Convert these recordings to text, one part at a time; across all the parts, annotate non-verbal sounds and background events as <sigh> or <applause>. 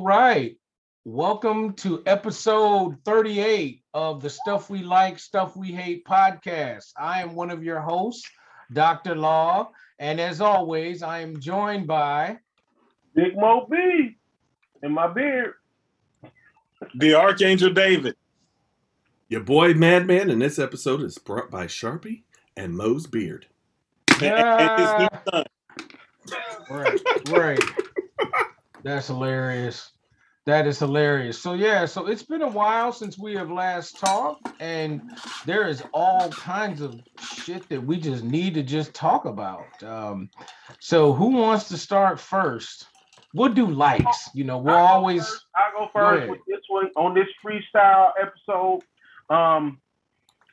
All right. Welcome to episode 38 of the Stuff We Like, Stuff We Hate podcast. I am one of your hosts, Dr. Law. And as always, I am joined by Big Mo B in my beard. The Archangel David. Your boy Madman, and this episode is brought by Sharpie and Moe's Beard. And his new son. Right, right. That's hilarious. That is hilarious. So yeah, so it's been a while since we have last talked, and there is all kinds of shit that we just need to just talk about. Um, so who wants to start first? We'll do likes. You know, we'll I'll always. I'll go Go first ahead. with this one on this freestyle episode. Um,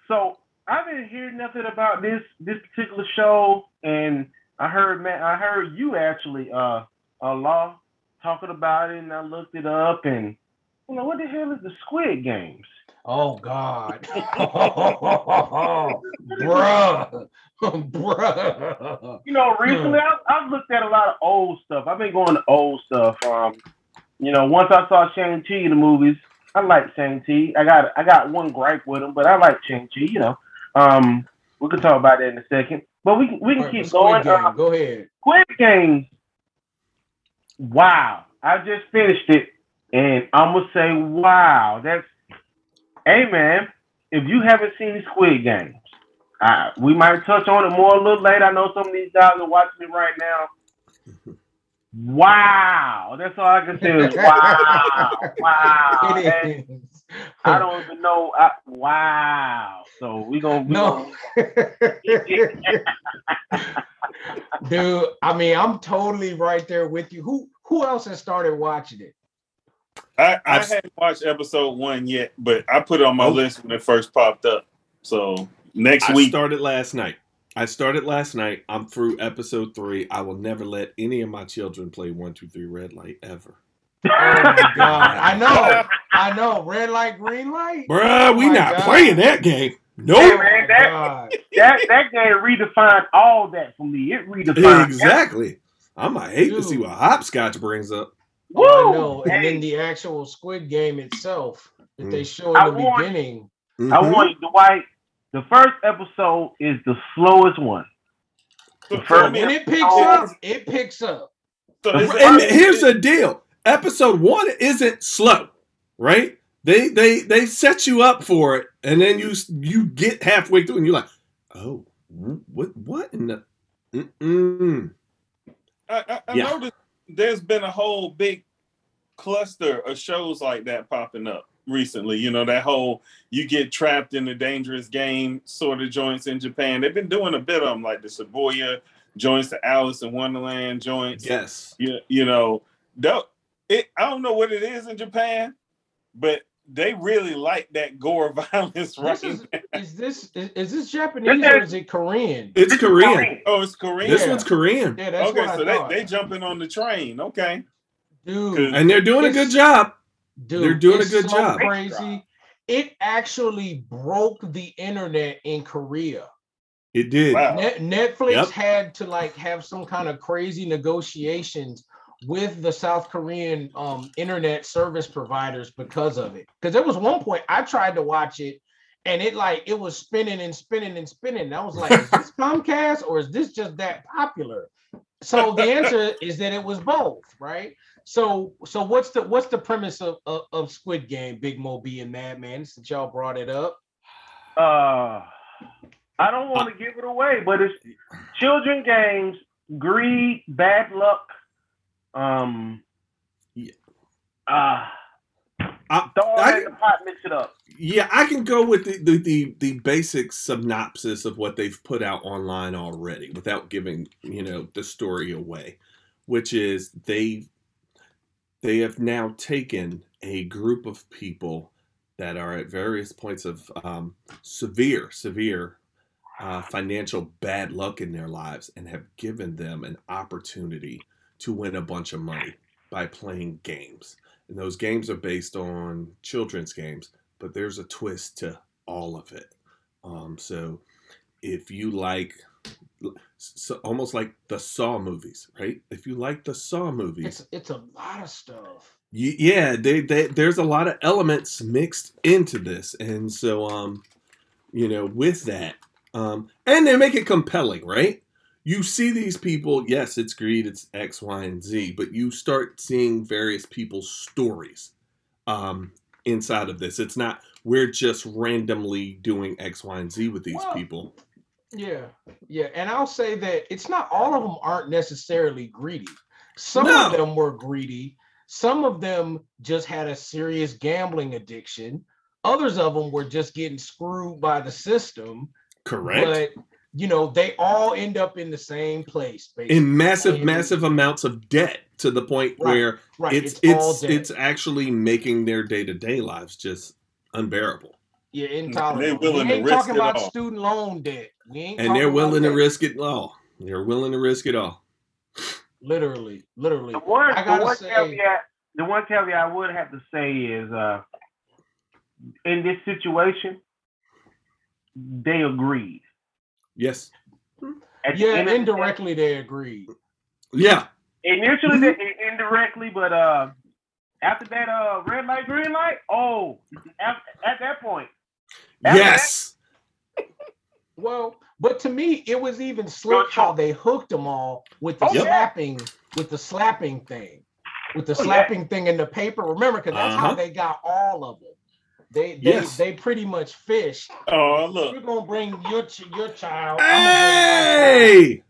so I didn't hear nothing about this this particular show, and I heard man, I heard you actually, uh, uh, law talking about it, and I looked it up, and you know what the hell is the Squid Games? Oh God, <laughs> <laughs> bruh, <laughs> bruh. You know, recently I, I've looked at a lot of old stuff. I've been going to old stuff. Um, you know, once I saw Shang Chi in the movies, I like Shang Chi. I got I got one gripe with him, but I like Shang Chi. You know, um, we can talk about that in a second. But we can we can All keep going. Game, Uh, Go ahead. Squid Games. Wow, I just finished it, and I'm gonna say, wow, that's. Hey man, if you haven't seen the Squid Games, uh, we might touch on it more a little later. I know some of these guys are watching it right now. Wow, that's all I can say is wow, wow. <laughs> I don't even know. I, wow. So we gonna we No. <laughs> Dude, I mean, I'm totally right there with you. Who who else has started watching it? I, I I've- haven't watched episode one yet, but I put it on my Oh. list when it first popped up. So next I week, started last night. I started last night. I'm through episode three. I will never let any of my children play one, two, three red light ever. Oh my god. I know. I know. Red light, green light. Bruh, oh, we Oh my not God. playing that game. Oh, hey, Nope. Oh man, that- that that game redefined all that for me. It redefined exactly. I might hate to see what hopscotch brings up. Oh, I know. And Hey, then the actual Squid Game itself that they Mm. show I in the want- beginning. I Mhm. want you, Dwight. The first episode is the slowest one. so, first- I mean, it picks up, it picks up. so and here's the deal episode one isn't slow right they they they set you up for it and then you you get halfway through and you're like oh what what in the Mm-mm. I, I, Yeah. noticed there's been a whole big cluster of shows like that popping up recently. You know, that whole you get trapped in a dangerous game sort of joints in Japan. They've been doing a bit of them, like the Shibuya joints, the Alice in Wonderland joints. yes you, you know, it I don't know what it is in Japan, but they really like that gore <laughs> violence This right is, now. is this is, is this Japanese or is it Korean? it's This is korean Korean. Oh, it's Korean. this Yeah. one's korean Yeah, that's okay, what I so thought. they they jumping on the train. Okay. Dude, and they're doing a good job dude, they're doing a good so job. Crazy. It actually broke the internet in Korea. it did Wow. Net, Netflix Yep. had to like have some kind of crazy negotiations with the South Korean um, internet service providers because of it. Because there was one point I tried to watch it, and it like it was spinning and spinning and spinning. And I was like, is this <laughs> Comcast or is this just that popular? So the answer is that it was both, right? So so what's the what's the premise of, of, of Squid Game, Big Mo B and Madman? Since y'all brought it up. Uh, I don't want to give it away, but it's children games, greed, bad luck. Um. Yeah. Uh, I- I- the pot, mix it up. Yeah, I can go with the, the, the, the basic synopsis of what they've put out online already without giving, you know, the story away, which is they they have now taken a group of people that are at various points of um, severe, severe uh, financial bad luck in their lives and have given them an opportunity to win a bunch of money by playing games. And those games are based on children's games but there's a twist to all of it. Um, so if you like, so almost like the Saw movies, right? If you like the Saw movies, It's it's a lot of stuff. Yeah, they, they, there's a lot of elements mixed into this, and so um, you know, with that, um, and they make it compelling, right? You see these people, yes, it's greed, it's X, Y, and Z, but you start seeing various people's stories um, inside of this. It's not we're just randomly doing X, Y, and Z with these Well, people. Yeah, yeah, and I'll say that it's not all of them aren't necessarily greedy. Some No. of them were greedy. Some of them just had a serious gambling addiction. Others of them were just getting screwed by the system. Correct. But you know, they all end up in the same place, basically. in massive, And- massive amounts of debt to the point Right, where right, it's all it's it's actually making their day to day lives just unbearable, yeah, intolerable. willing we to ain't risk talking it about all. student loan debt. We ain't and they're willing to risk it all. They're willing to risk it all. literally, literally. The one, I gotta one say- caveat, the one caveat I would have to say is, uh, in this situation, they agreed. Yes. At Yeah, end of the indirectly they agreed. Yeah. Initially, they, indirectly, but uh, after that, uh, red light, green light. Oh, at, at that point, After yes. <laughs> Well, but to me, it was even slick how they hooked them all with the Oh, yeah. slapping, with the slapping thing, with the Oh, yeah. slapping thing in the paper. Remember, because that's Uh-huh. how they got all of them. They they, Yes. they pretty much fish. Oh, look. You're gonna bring your ch- your child. I'm gonna bring my Hey.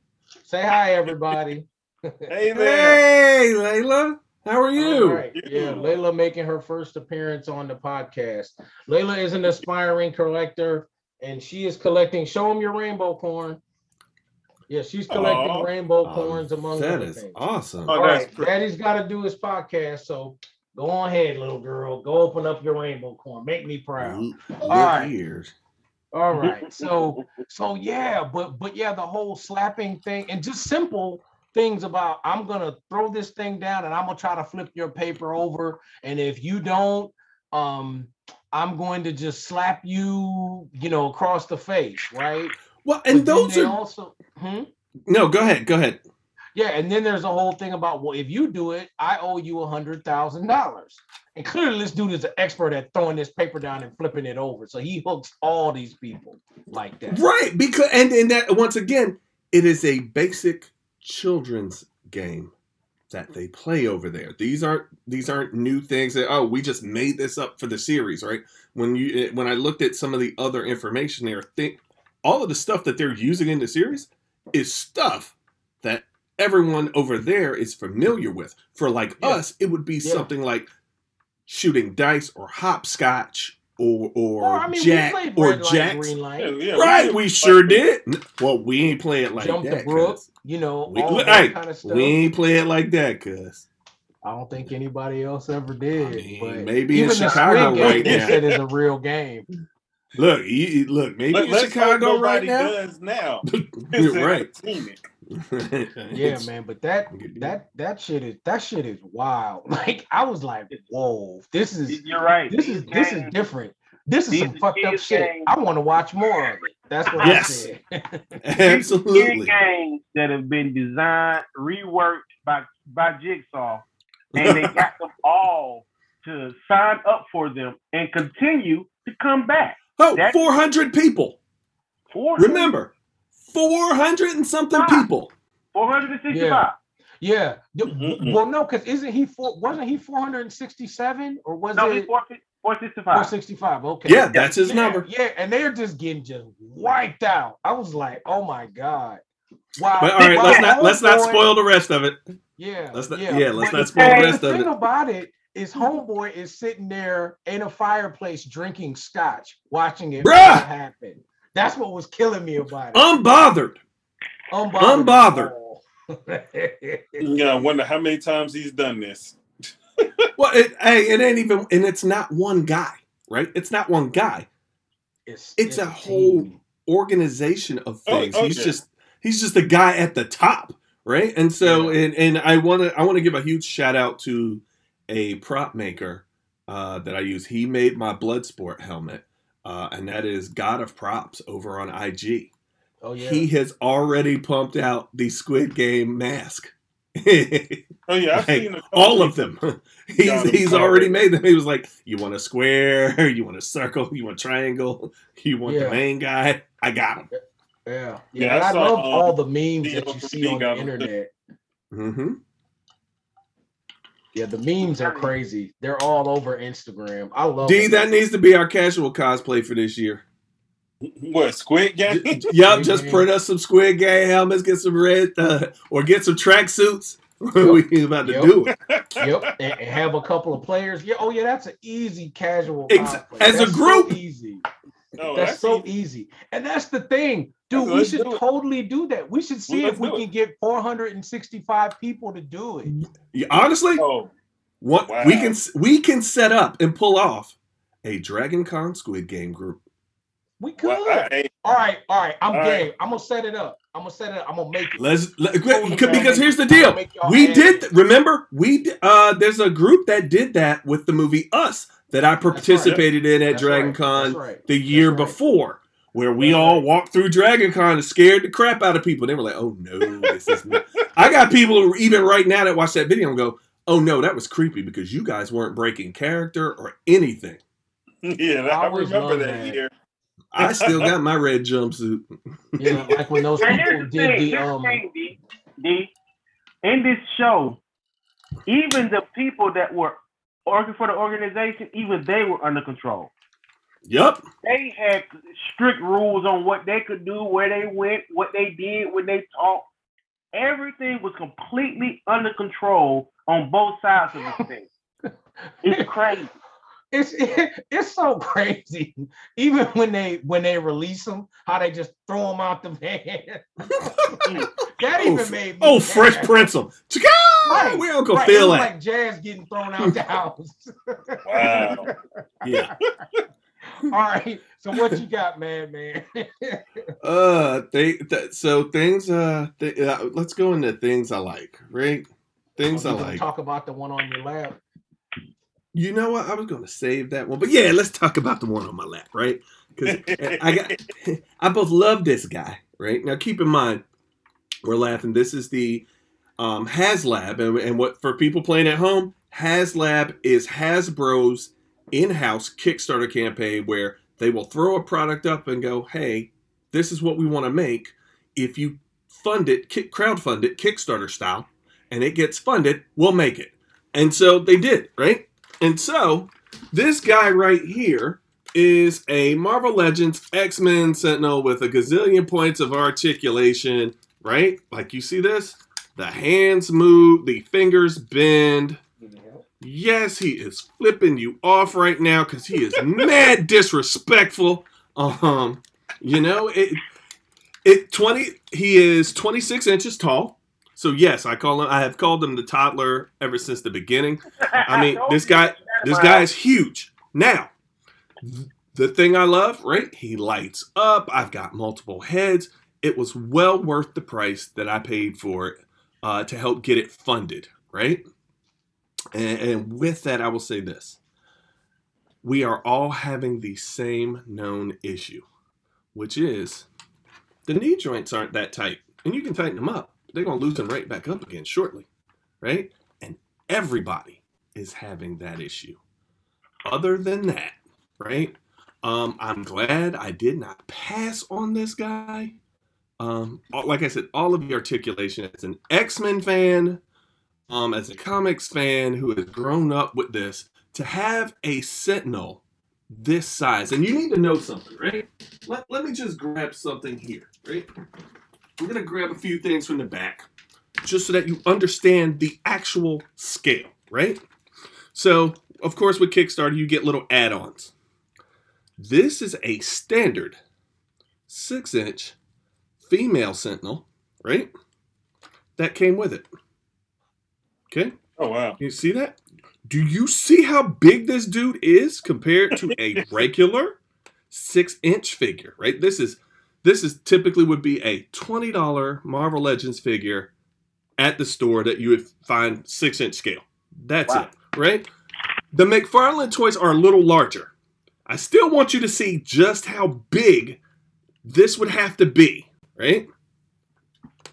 Say hi, everybody. <laughs> Hey there. Hey, Layla. How are you? right. Yeah, Layla making her first appearance on the podcast. Layla is an aspiring collector, and she is collecting. Show them your rainbow corn. Yeah, she's collecting Aw. rainbow Um, corns among that other is things. awesome. Oh, All that's right, pretty- Daddy's got to do his podcast, so go on ahead, little girl. Go open up your rainbow corn. Make me proud. Look right. here. All right. So so yeah, but but yeah, the whole slapping thing and just simple things about I'm gonna throw this thing down and I'm gonna try to flip your paper over. And if you don't, um, I'm going to just slap you, you know, across the face, right? Well, and then those are also hmm? no. Go ahead. Go ahead. Yeah, and then there's a whole thing about well, if you do it, I owe you a hundred thousand dollars. And clearly, this dude is an expert at throwing this paper down and flipping it over. So he hooks all these people like that. Right, because and and that once again, it is a basic children's game that they play over there. These aren't these aren't new things that oh we just made this up for the series, right? When you eh, when I looked at some of the other information there, think all of the stuff that they're using in the series is stuff everyone over there is familiar with. For like Yeah. us, it would be Yeah. something like shooting dice or hopscotch or or, Or I mean, jack we or red light, jacks. Yeah, yeah, Right, did we sure that. did. Well, we ain't play it like jump that. the brook, 'cause you know, We, all hey, that kind of stuff. we ain't play it like that, cuz. I don't think anybody else ever did. mean, but maybe in Chicago Squid Game, right they now. said is a real game. Look, you, you- look, maybe Let, in let's hope Chicago right now. does now. <laughs> You're right. Seen <laughs> it. Yeah, man, but that that that shit is that shit is wild. <laughs> Like I was like, whoa, this is you're right. this These is this is different. This is some fucked up shit. games- I want to watch more of it. That's what Yes. I said. <laughs> These Absolutely. games that have been designed, reworked by by Jigsaw, and they got them all to sign up for them and continue to come back. Oh, That- 400 people. For Remember, 400 and something Ah. people. 465. Yeah. D- Mm-mm. Well, no, because isn't he four? Wasn't he 467 or was No, it he's 465. 465? Okay. Yeah, that's his yeah, number. Yeah, and they're just getting just wiped out. I was like, oh my god. Wow. But all right, wow, let's not let's not spoil the rest of it. Yeah. Let's not- yeah, yeah, let's but not spoil the rest of thing it. about it is homeboy is sitting there in a fireplace drinking scotch, watching it Bruh! happen. That's what was killing me about it. Unbothered. Unbothered. <laughs> Yeah, I wonder how many times he's done this. <laughs> Well, it, hey, it ain't even, and it's not one guy, right? It's not one guy. it's, It's a whole- team. Organization of Oh, things. oh, he's just he's just the guy at the top, right? And so, Yeah. and and I want to I want to give a huge shout out to a prop maker uh, that I use. He made my Bloodsport helmet, uh, and that is God of Props over on IG. Oh yeah. He has already pumped out the Squid Game mask <laughs> Oh yeah, I've Like, seen a all of them. <laughs> he's Got 'em he's already made them. He was like, you want a square, <laughs> you want a circle, you want a triangle, you want Yeah. the main guy. I got him. Yeah, yeah. Yeah, and I I love um, all the memes that you see on Big the Album, too. internet. hmm Yeah, the memes are crazy. They're all over Instagram. I love D, them. that needs to be our casual cosplay for this year. what Squid Game? J- yep, just print us some Squid Game helmets, get some red, uh, or get some tracksuits. <laughs> we about to Yep. do it. yep, and, and have a couple of players. Yeah, oh yeah, that's an easy casual. Ex- cosplay. as a That's so group. easy. Oh, That's so easy. easy, and that's the thing, dude. We Let's should do it. totally do that. We should see Let's if we do it. can get 465 people to do it. Yeah, honestly, Oh, what Wow. we can we can set up and pull off a Dragon Con Squid Game group. We could. well, hey, all right, all right. I'm All game. right. I'm gonna set it up. I'm gonna set it up. I'm gonna make it. Let's let, Totally because here's the deal. We add did it. remember we d- uh there's a group that did that with the movie Us that I participated in at That's Dragon right, Con right, the year that's right. before where we all walked through Dragon Con and scared the crap out of people. They were like, "Oh no, this is." Not. I got people who even right now that watch that video and go, "Oh no, that was creepy because you guys weren't breaking character or anything." <laughs> yeah, I I remember that that. year. I still got my red jumpsuit. <laughs> Yeah, like when those people here's the did thing. the Here's um. the thing, D. D. In this show, even the people that were working for the organization, even they were under control. Yup. They had strict rules on what they could do, where they went, what they did, when they talked. Everything was completely under control on both sides of the <laughs> thing. It's crazy. It's <laughs> it's so crazy. Even when they when they release them, how they just throw them out the van. <laughs> that Oh, even f- made me Oh, Fresh mad. Prince 'em. Chicka! Right, We Uncle Right, it Phil was at. like jazz getting thrown out the house. Wow. Yeah. <laughs> All right. So what you got, man, man? <laughs> Uh, they th- so things. Uh, th- uh, let's go into things I like. Right. Things Oh, I like. Talk about the one on your lap. You know what? I was going to save that one, but yeah, let's talk about the one on my lap, right? Because I got, <laughs> I both love this guy, right? Now, keep in mind, we're laughing. This is the um, HasLab, and, and what for people playing at home, HasLab is Hasbro's in-house Kickstarter campaign where they will throw a product up and go, "Hey, this is what we want to make. If you fund it, kick, crowdfund it, Kickstarter style, and it gets funded, we'll make it." And so they did, right? And so this guy right here is a Marvel Legends X Men Sentinel with a gazillion points of articulation, right? Like you see this? The hands move, the fingers bend. Yes, he is flipping you off right now because he is mad <laughs> disrespectful. Um, you know, it it 20 he is 26 inches tall. So yes, I call him I have called him the toddler ever since the beginning. I mean, <laughs> this guy this guy is huge. Now, the thing I love, right? He lights up. I've got multiple heads. It was well worth the price that I paid for it uh, to help get it funded, right? And, and with that, I will say this: we are all having the same known issue, which is the knee joints aren't that tight, and you can tighten them up. They're gonna loosen right back up again shortly, right? And everybody is having that issue. Other than that, right? Um, I'm glad I did not pass on this guy. Um, like I said, all of the articulation as an X-Men fan, um, as a comics fan who has grown up with this, to have a Sentinel this size, and you need to know something, right? Let, let me just grab something here, right? I'm gonna grab a few things from the back, just so that you understand the actual scale, right? So, of course, with Kickstarter, you get little add-ons. This is a standard six-inch female Sentinel, right? That came with it. Okay, Oh wow. you see that? Do you see how big this dude is compared to a <laughs> regular six-inch figure? Right. This is this is typically would be a twenty dollar Marvel Legends figure at the store that you would find six-inch scale. That's Wow. it. Right. The McFarlane toys are a little larger. I still want you to see just how big this would have to be, right?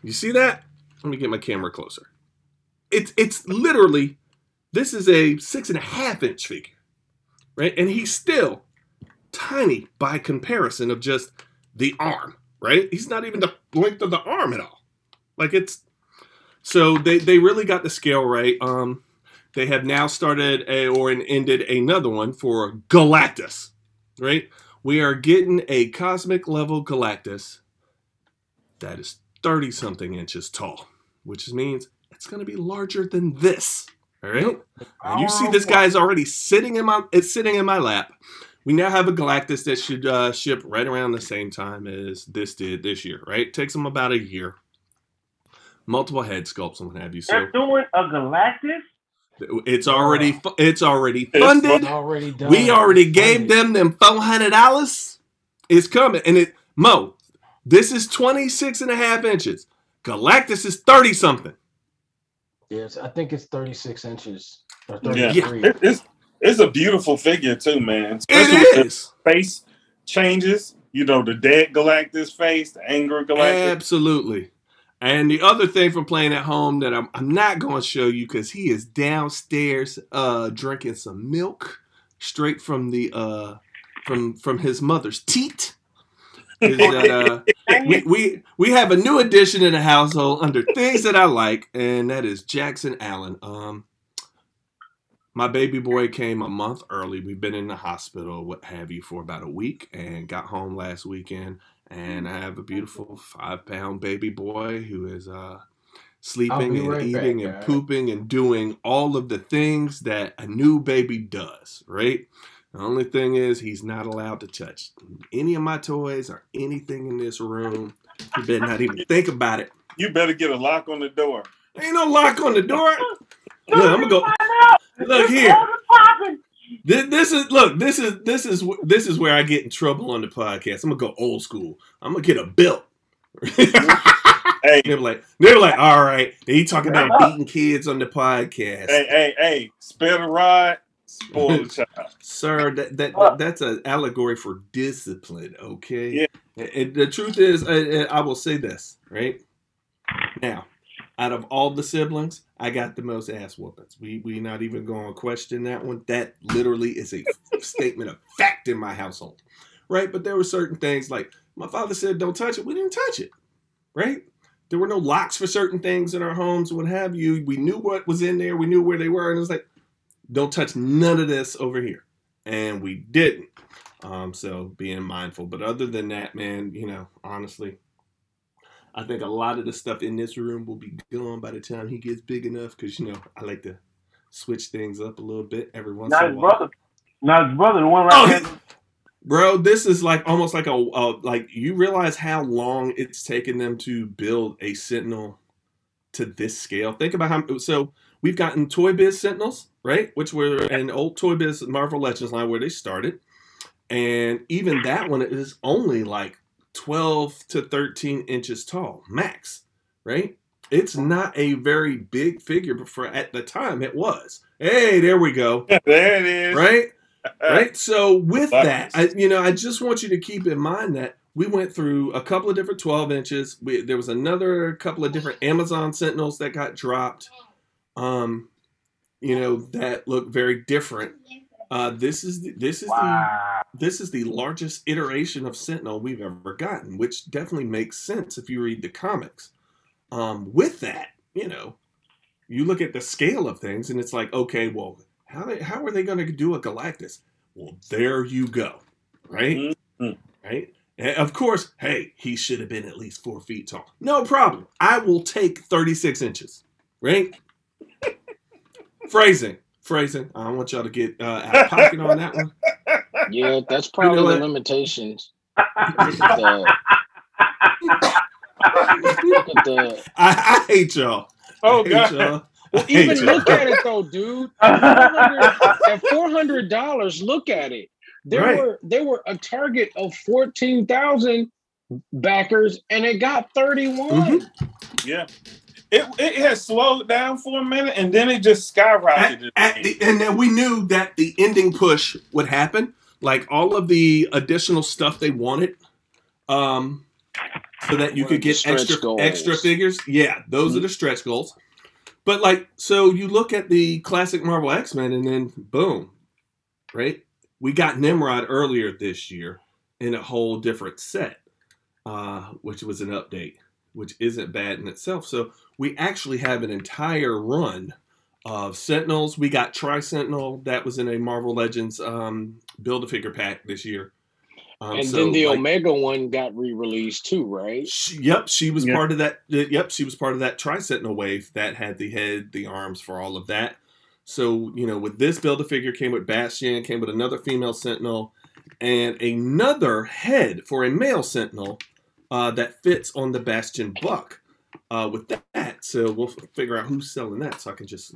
You see that? Let me get my camera closer. It's it's literally this is a six and a half inch figure, right? And he's still tiny by comparison of just the arm, right? He's not even the length of the arm at all. Like it's so they they really got the scale right. Um, they have now started a, or ended another one for Galactus, right? We are getting a cosmic level Galactus that is 30 something inches tall, which means it's going to be larger than this. All right. And you see this guy's already sitting in my it's sitting in my lap. We now have a Galactus that should uh, ship right around the same time as this did this year, right? takes them about a year. Multiple head sculpts and what have you. So They're doing a Galactus. it's already fu- it's already It's funded. already done. We already gave Funded. them them four hundred dollars. It's coming, and it Mo. This is 26 and a half inches. Galactus is 30 something. Yes, I think it's 36 inches or Yeah. 33. It- it's it's a beautiful figure too, man. Especially with It the is face changes. You know, the dead Galactus face, the angry Galactus. absolutely. And the other thing from playing at home that I'm, I'm not going to show you because he is downstairs uh, drinking some milk straight from the uh, from from his mother's teat. Is <laughs> that uh, we, we we have a new addition in the household under things that I like, and that is Jackson Allen. Um, my baby boy came a month early. We've been in the hospital, what have you, for about a week, and got home last weekend. And I have a beautiful five pound baby boy who is uh, sleeping and right back, eating and guys. pooping and doing all of the things that a new baby does, right? The only thing is, he's not allowed to touch any of my toys or anything in this room. He better not even think about it. You better get a lock on the door. Ain't no lock on the door. <laughs> Look, I'm gonna go. Look here. This, this is look. This is this is this is where I get in trouble on the podcast. I'm gonna go old school. I'm gonna get a belt. <laughs> Hey, They're like, they're like, all right. He talking about beating kids on the podcast. hey, hey, hey, spare the rod, spoil the <laughs> child. Sir, that, that uh. that's an allegory for discipline, okay? Yeah. And- and the truth is, I, I will say this, right? Now, out of all the siblings, I got the most ass whoopings. We we not even going to question that one. That literally is a <laughs> statement of fact in my household, right? But there were certain things like my father said, "Don't touch it." We didn't touch it, right? There were no locks for certain things in our homes, what have you. We knew what was in there. We knew where they were, and it was like, don't touch none of this over here. And we didn't. Um, so being mindful. But other than that, man, you know, honestly, I think a lot of the stuff in this room will be gone by the time he gets big enough. Because you know, I like to switch things up a little bit every once Not in a while. brother. Not his brother. The one Oh, right there. Bro, this is like almost like a uh, like you realize how long it's taken them to build a Sentinel to this scale. Think about how so we've gotten Toy Biz Sentinels, right? Which were an old Toy Biz Marvel Legends line where they started, and even that one is only like twelve to thirteen inches tall max, right? It's not a very big figure, but for at the time it was. Hey, there we go, <laughs> there it is. right? <laughs> right so with that I, you know i just want you to keep in mind that we went through a couple of different 12 inches we, there was another couple of different amazon sentinels that got dropped um you know that look very different. Uh this is the, this is Wow. the this is the largest iteration of sentinel we've ever gotten which definitely makes sense if you read the comics. Um with that you know you look at the scale of things and it's like okay well how, they, how are they going to do a galactus? Well there you go right? Mhm. right? And of course hey he should have been at least four feet tall. No problem. I will take 36 inches right phrasing phrasing i don't want y'all to get uh, out of pocket on that one Yeah, that's probably what? the limitations. The- look at the I, I hate y'all Oh, I hate God. y'all. Well, even y'all. look at it though, dude. <laughs> At four hundred dollars, look at it. There Right. were there were a target of fourteen thousand backers, and it got thirty one. Mhm. Yeah. It, it has slowed down for a minute and then it just skyrocketed. at the, and then we knew that the ending push would happen like all of the additional stuff they wanted um so that you One could get extra goals. extra figures yeah those are the stretch goals But like, so you look at the classic Marvel X Men, and then boom, right? We got Nimrod earlier this year in a whole different set, uh, which was an update, which isn't bad in itself. So we actually have an entire run of Sentinels. We got Tri Sentinel that was in a Marvel Legends um, build a figure pack this year. Um, and so, then the like, Omega one got re-released too, right? she, yep, she was Yeah. part of that. uh, Yep, she was part of that Tri Sentinel wave that had the head, the arms for all of that. So you know, with this build a figure came with Bastion, came with another female Sentinel, and another head for a male Sentinel uh, that fits on the Bastion buck. Uh, with that, so we'll figure out who's selling that, so I can just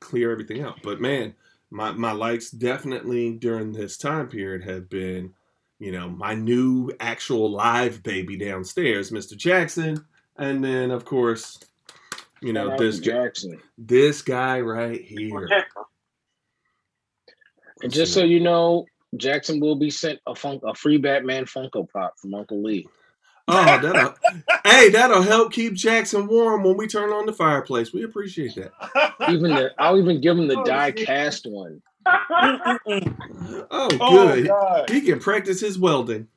clear everything out. But man, my my likes definitely during this time period have been you know, my new actual live baby downstairs, Mr. Jackson, and then of course, you know, Shout this to Jackson. this guy right here. <laughs> And just so you know, Jackson will be sent a funk a free Batman Funko Pop from Uncle Lee. Oh, that'll hey, that'll help keep Jackson warm when we turn on the fireplace. We appreciate that. Even the I'll even give him the Oh, die shit. cast one. Oh, oh good. God. he can practice his welding.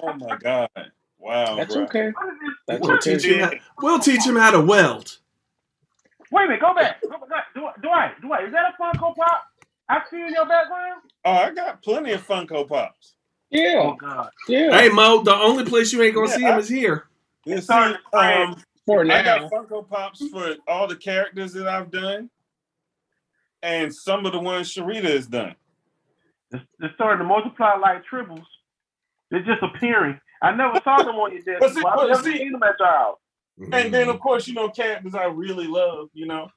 Oh my God. Wow. That's bro. okay. That's We'll okay. teach him how, we'll teach him how to weld. Wait a minute, go back. Go back. Dwight, Dwight, Dwight, is that a Funko Pop? I see in your background. Oh, I got plenty of Funko Pops. Yeah, Oh God. yeah. Hey Mo, the only place you ain't gonna Yeah, see him I- is here. It's see, starting to spread. um, For I got Funko Pops for all the characters that I've done, and some of the ones Sharita has done. They're, they're starting to multiply like triples. They're just appearing. I never saw them on your desk. But see- Well, but I've never see- seen them at your house. And then, of course, you know, characters I really love, you know,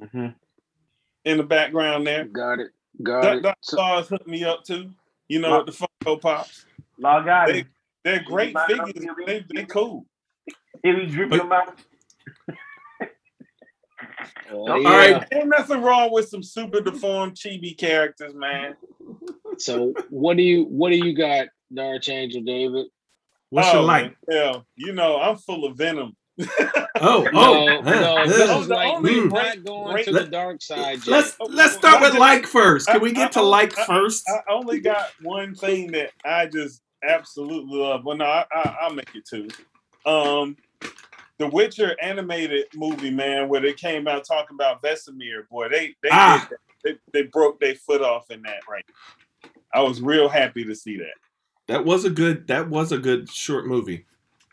Mm-hmm. in the background there. Got it. Got That, it. that So- stars hooked me up too, you know, with the Funko Pops. Log out. They- They're great Mind figures. They, they cool. If he dripping But- them out. Oh, All yeah. right. Ain't nothing wrong with some super deformed chibi characters, man. So what do you what do you got, Dark Angel David? What's oh, your like? man, hell, you know, I'm full of venom. <laughs> Oh, No, oh, no, huh, this is like only we're not going great- to the dark side yet. Let's Oh, let's start with like first. Can we get to I- I- like I- first? I only got one thing that I just absolutely love. Well, no, I, I, I'll make it two. Um, the Witcher animated movie, man, where they came out talking about Vesemir. Boy, they they Ah. did they, they broke their foot off in that right. I was real happy to see that. That was a good. That was a good short movie.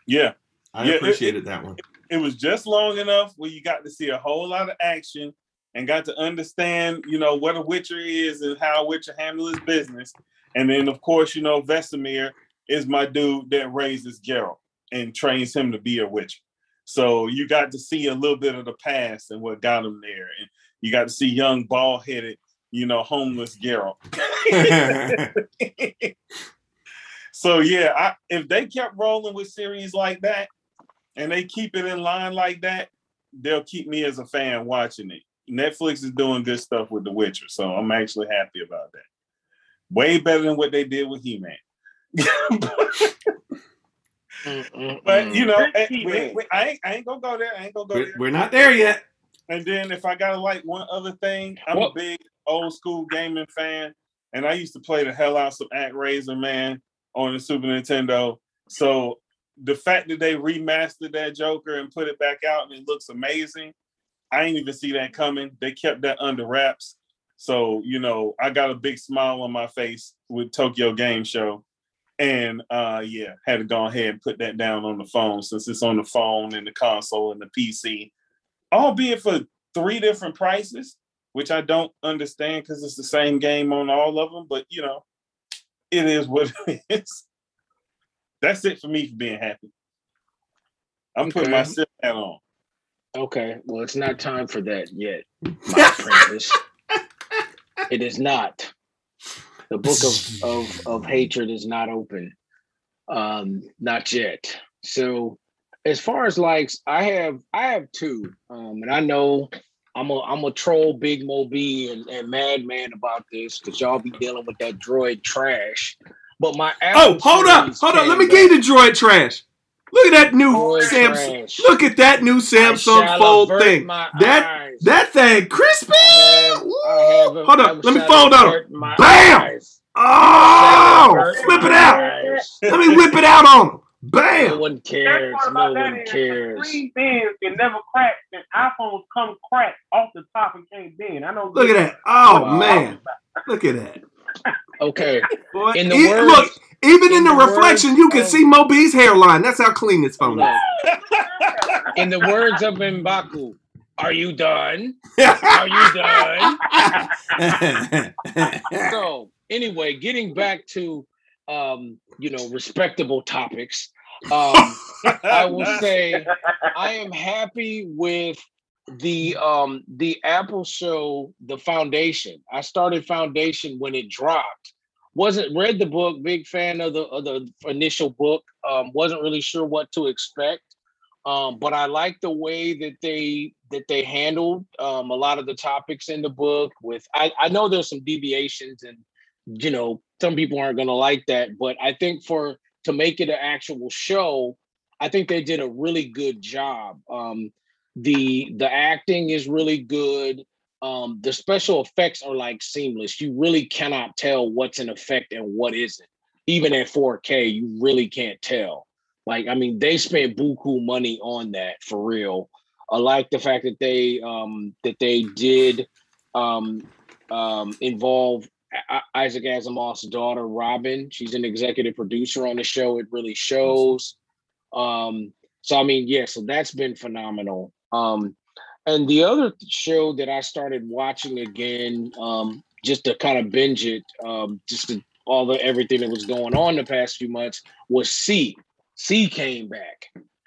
Yeah, I Yeah, it- appreciated that one. it was just long enough where you got to see a whole lot of action and got to understand, you know, what a Witcher is and how a Witcher handles his business. And then, of course, you know, Vesemir is my dude that raises Geralt and trains him to be a Witcher. So you got to see a little bit of the past and what got him there. And you got to see young, bald headed, you know, homeless Geralt. <laughs> <laughs> so yeah, I, if they kept rolling with series like that and they keep it in line like that, they'll keep me as a fan watching it. Netflix is doing good stuff with The Witcher, so I'm actually happy about that. Way better than what they did with He-Man. <laughs> but you know, eh, we- we- I, ain't, I ain't gonna go there. I ain't gonna go We're, there. we're not there yet. And then if I gotta like one other thing, I'm Well- a big old school gaming fan, and I used to play the hell out of some ActRaiser man on the Super Nintendo. So the fact that they remastered that Joker and put it back out and it looks amazing, I didn't even see that coming. They kept that under wraps. So, you know, I got a big smile on my face with Tokyo Game Show. And uh yeah, had to go ahead and put that down on the phone since it's on the phone and the console and the PC albeit for three different prices, which I don't understand because it's the same game on all of them. But you know, it is what <laughs> it is. That's it for me for being happy. I'm putting my Okay. silk hat on. Okay, well, it's not time for that yet, my <laughs> apprentice. It is not. The book of, of of hatred is not open. Um, not yet. So as far as likes, I have I have two. Um, and I know I'm a I'm a troll Big Mo B and, and Madman about this because y'all be dealing with that droid trash. But my Oh, hold up, hold up. Let me came get you the droid trash. Look at that new Boy, Samsung. trash. Look at that new Samsung Fold thing. That eyes. that thing crispy. Have- I have Woo! a- Hold up, let me fold on him. Bam! eyes. Oh, Avert flip it out. eyes. Let me whip it out on him. Bam! No one cares. No about that one cares. the screen bends can never crack, and iPhones come cracked off the top and can't bend. I know. Look at that. Oh Wow. man. Look at that. Okay. In the e- words- look, even in, in the, the reflection, words you can see Moby's hairline. That's how clean this phone is. <laughs> in the words of Mbaku, are you done? Are you done? <laughs> so anyway, getting back to um, you know, respectable topics. Um, I will say I am happy with the um the Apple show, the foundation. I started foundation when it dropped. Wasn't read the book, big fan of the of the initial book. Um, wasn't really sure what to expect. Um, but I like the way that they that they handled um, a lot of the topics in the book. With I, I know there's some deviations, and you know some people aren't going to like that. But I think for to make it an actual show, I think they did a really good job. Um, the the acting is really good. Um, the special effects are like seamless. You really cannot tell what's an effect and what isn't. Even at 4K, you really can't tell. Like, I mean, they spent buku money on that for real. I like the fact that they um that they did um um involve Isaac Asimov's daughter Robin. She's an executive producer on the show. It really shows. Um so I mean, yeah, so that's been phenomenal. Um and the other show that I started watching again um just to kind of binge it um just to, all the everything that was going on the past few months was See. See came back.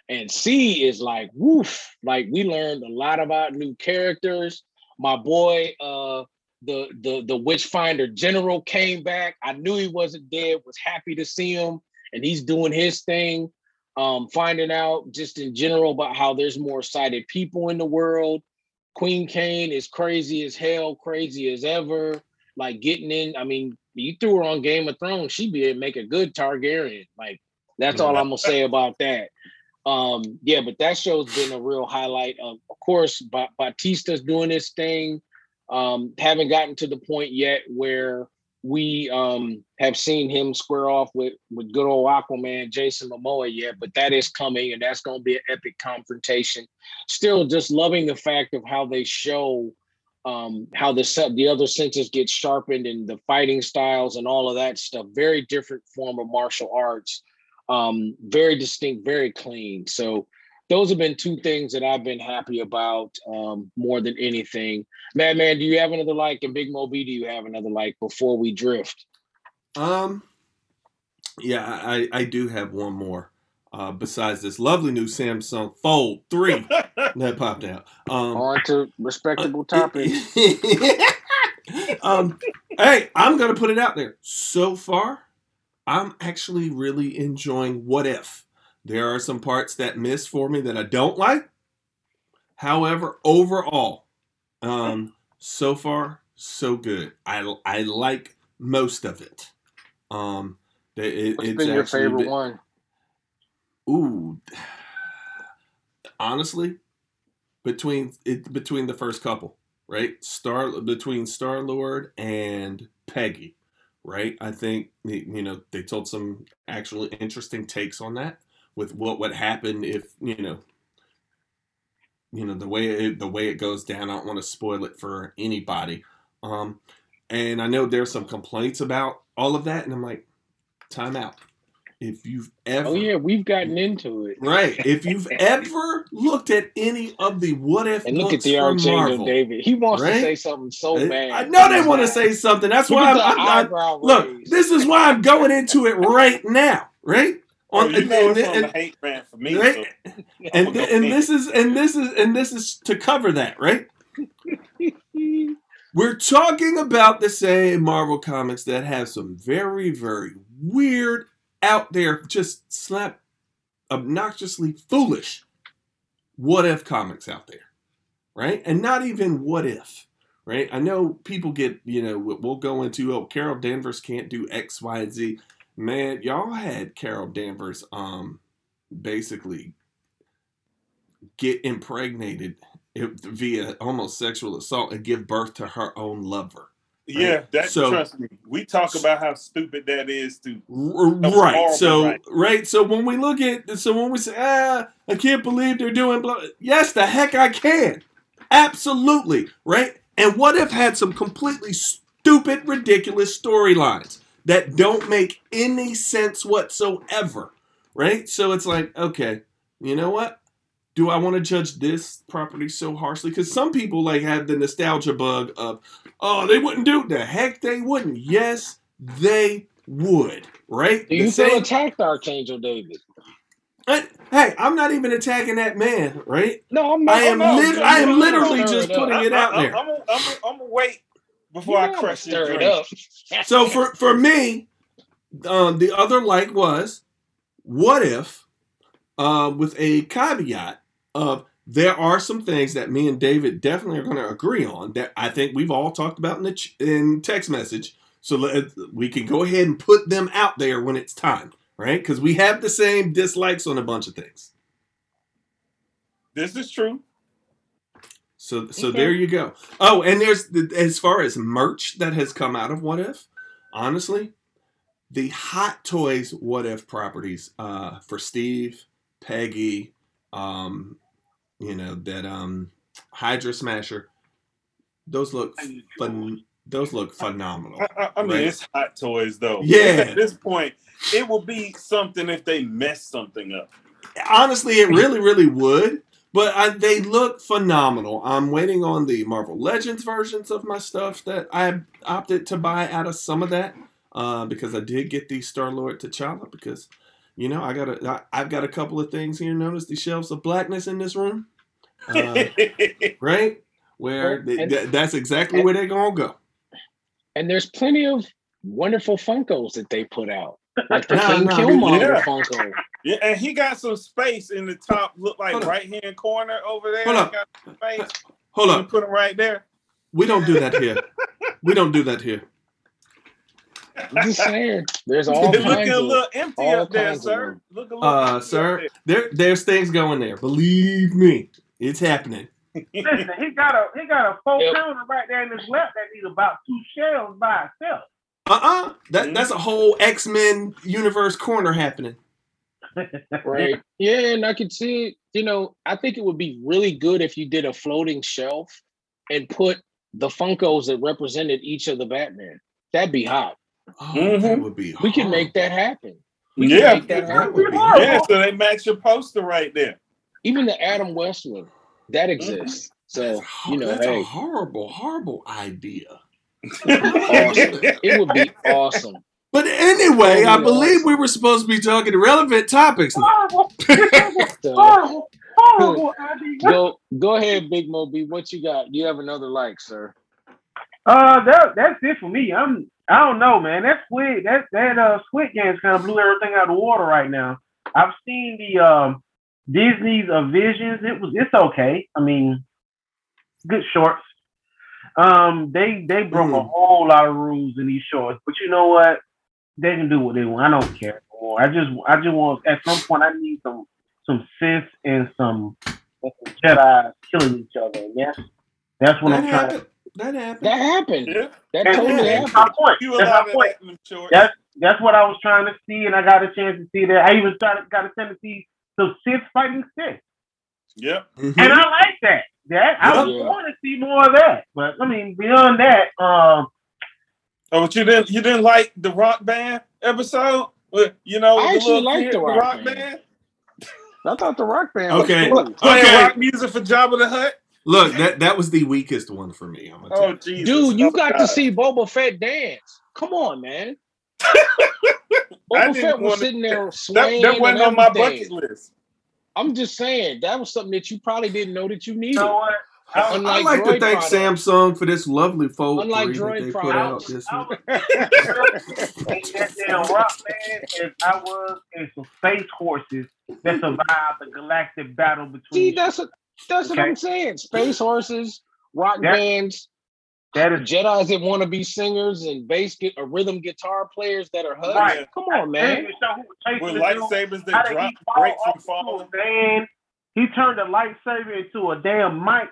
And See is like woof, like we learned a lot about new characters. My boy, uh, the the the Witchfinder General came back. I knew he wasn't dead. Was happy to see him, and he's doing his thing. Um, finding out just in general about how there's more sighted people in the world. Queen Kane is crazy as hell, crazy as ever. Like getting in. I mean, you threw her on Game of Thrones, she'd be make a good Targaryen. Like that's all I'm gonna say about that. Um, yeah, but that show's been a real highlight. Of, of course, ba- Batista's doing his thing. Um, haven't gotten to the point yet where we um have seen him square off with with good old Aquaman Jason Momoa yet, but that is coming and that's going to be an epic confrontation. Still, just loving the fact of how they show um how the the other senses get sharpened and the fighting styles and all of that stuff. Very different form of martial arts um very distinct very clean so those have been two things that i've been happy about um more than anything madman do you have another like and big moby do you have another like before we drift Um, yeah, I, I do have one more. Uh, besides this lovely new Samsung Fold Three that popped out. Um, on to respectable topics <laughs> um, hey, I'm gonna put it out there. So far, I'm actually really enjoying What If. There are some parts that miss for me that I don't like. However, overall, um, so far so good. I I like most of it. Um, it, what's it's been your favorite been- one Ooh, honestly, between it between the first couple, right? Star between Star Lord and Peggy, right? I think you know they told some actually interesting takes on that with what would happen if you know you know the way it, the way it goes down. I don't want to spoil it for anybody. Um, and I know there's some complaints about all of that, and I'm like, time out. If you've ever oh yeah we've gotten into it Right. If you've <laughs> ever looked at any of the what if and look at the Archangel David. He wants right? to say something so bad. I know they want to say something. That's Look why I'm, I'm, I'm- look. This is why I'm going into it right now. Right. Oh, On you know it's and, on and- the hate rant for me. right? so <laughs> and, I'ma and this is and this is and this is to cover that, right? <laughs> We're talking about the same Marvel comics that have some very, very weird, out there, just slap, obnoxiously foolish what if comics out there, right? And not even what if, right? I know people get, you know, we'll go into, oh, Carol Danvers can't do X, Y, and Z. Man, y'all had Carol Danvers, um, basically get impregnated via almost sexual assault and give birth to her own lover. Yeah, that So- trust me. We talk about how stupid that is too. R- That was right. So right? right. So when we look at so when we say ah I can't believe they're doing blah yes the heck I can absolutely right. And what if had some completely stupid ridiculous storylines that don't make any sense whatsoever right? So it's like okay you know what. Do I want to judge this property so harshly? Because some people like have the nostalgia bug of, oh, they wouldn't do it. the heck they wouldn't. Yes, they would, right? Do The you feel same- attacked, Archangel David? I- hey, I'm not even attacking that man, right? No, I'm not. I am I'm not. lit- I am literally just putting it out there. I'm gonna I'm I'm I'm wait before You I don't crush stir it drink. up. <laughs> So for for me, um, the other like was, what if, uh, with a caveat of there are some things that me and David definitely are going to agree on that I think we've all talked about in the ch- in text message. So let, we can go ahead and put them out there when it's time, right? Because we have the same dislikes on a bunch of things. This is true. So so Okay. there you go. Oh, and there's the, as far as merch that has come out of What If, honestly, the Hot Toys What If properties uh, for Steve, Peggy, um, you know that um, Hydra Smasher, those look fun. Those look phenomenal. I, I, I mean, Right. it's hot toys though. Yeah. At this point, it will be something if they mess something up. Honestly, it really, really would. But I, they look phenomenal. I'm waiting on the Marvel Legends versions of my stuff that I opted to buy out of some of that uh, because I did get the Star Lord T'Challa because you know I got a I, I've got a couple of things here. Notice the shelves of blackness in this room, uh, <laughs> right? Where Well, th- and- th- that's exactly where they're gonna go. And there's plenty of wonderful Funkos that they put out, <laughs> like the Nah, King nah, Killmonger yeah. Funko. yeah, and he got some space in the top, look like right hand corner over there. Hold He up. got. Hold You up, put him right there. we don't do that here. we don't do that here. I'm just saying, there's <laughs> all It's kinds looking a little empty all up there, sir. Look a little Uh, empty up sir, there there's things going there. Believe me, it's happening. there. <laughs> Listen, he got a he got a four Yep. pounder right there in his lap that needs about two shells by itself. Uh-uh. That that's a whole X-Men universe corner happening. <laughs> Right. Yeah, and I could see it. You know, I think it would be really good if you did a floating shelf and put the Funkos that represented each of the Batman. That'd be hot. Oh, Mhm. that would be We can make that happen. We Yeah. make that That happen. would be Yeah, so they match your poster right there. Even the Adam West one, that exists. So, That's, you know, that's a horrible, horrible idea. Awesome. it would be awesome. But anyway, I believe awesome. we were supposed to be talking relevant topics horrible, horrible, horrible go go ahead, Big Moby. What you got? You have another like, sir. Uh, that that's it for me. I'm I don't know, man. That squid that that uh Squid Games kind of blew everything out of the water right now. I've seen the um Disney's uh, Visions. It was it's okay. I mean, good shorts. Um, they they broke a Mm. whole lot of rules in these shorts, but you know what? They can do what they want. I don't care anymore. I just I just want at some point I need some some Sith and some, and some Jedi killing each other. And that's that's what That I'm trying to. That happened. That happened. Yeah. That and, totally and happened. that's my point. You That's my point. in them shorts. That's that's what I was trying to see, and I got a chance to see that. I even started got a chance to see some Sith fighting Sith, Yep. Mhm. and I like that. That I Yeah. want to see more of that. But I mean, beyond that, um, Oh, but you didn't you didn't like the rock band episode? You know, I the actually little liked kid, the Rock Band. I thought the Rock Band. was Okay. cool. Playing Okay. rock music for Jabba the Hutt. Look, that that was the weakest one for me. I'm gonna tell Oh you. Jesus, Dude, you Oh, got God. to see Boba Fett dance. Come on, man. <laughs> I Boba Fett was wanna- sitting there That, swaying. that wasn't on my bucket list. I'm just saying that was something that you probably didn't know that you you needed. know what? I, I'd Unlike like to thank products. Samsung for this lovely fold Unlike three that Droid they put out this I week. was in that damn rock band as I was in some space horses that survived the galactic battle See, between. that's what that's what I'm saying. Space horses, rock Yeah. bands. That is Jedi's that want to be singers and bass get or rhythm guitar players that are hugs. Right. Come on, man. Hey, so who was chasing With the lightsabers that drop he fall from off falling. van? He turned a lightsaber into a damn mic.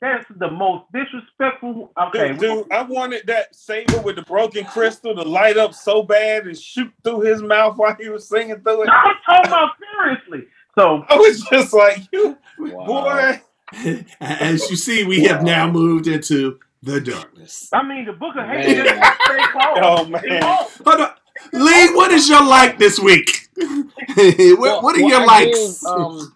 That's the most disrespectful. Okay, Dude, dude, I wanted that saber with the broken crystal to light up so bad and shoot through his mouth while he was singing through it. I'm talking about seriously. So I was just like, you Wow. boy. <laughs> As you see, we have now moved into the darkness. I mean, the book of Man. hate just stay closed. Oh man. won't. Hold on. Lee, what is your like this week? <laughs> what, Well- what are well, your I likes? gave, um,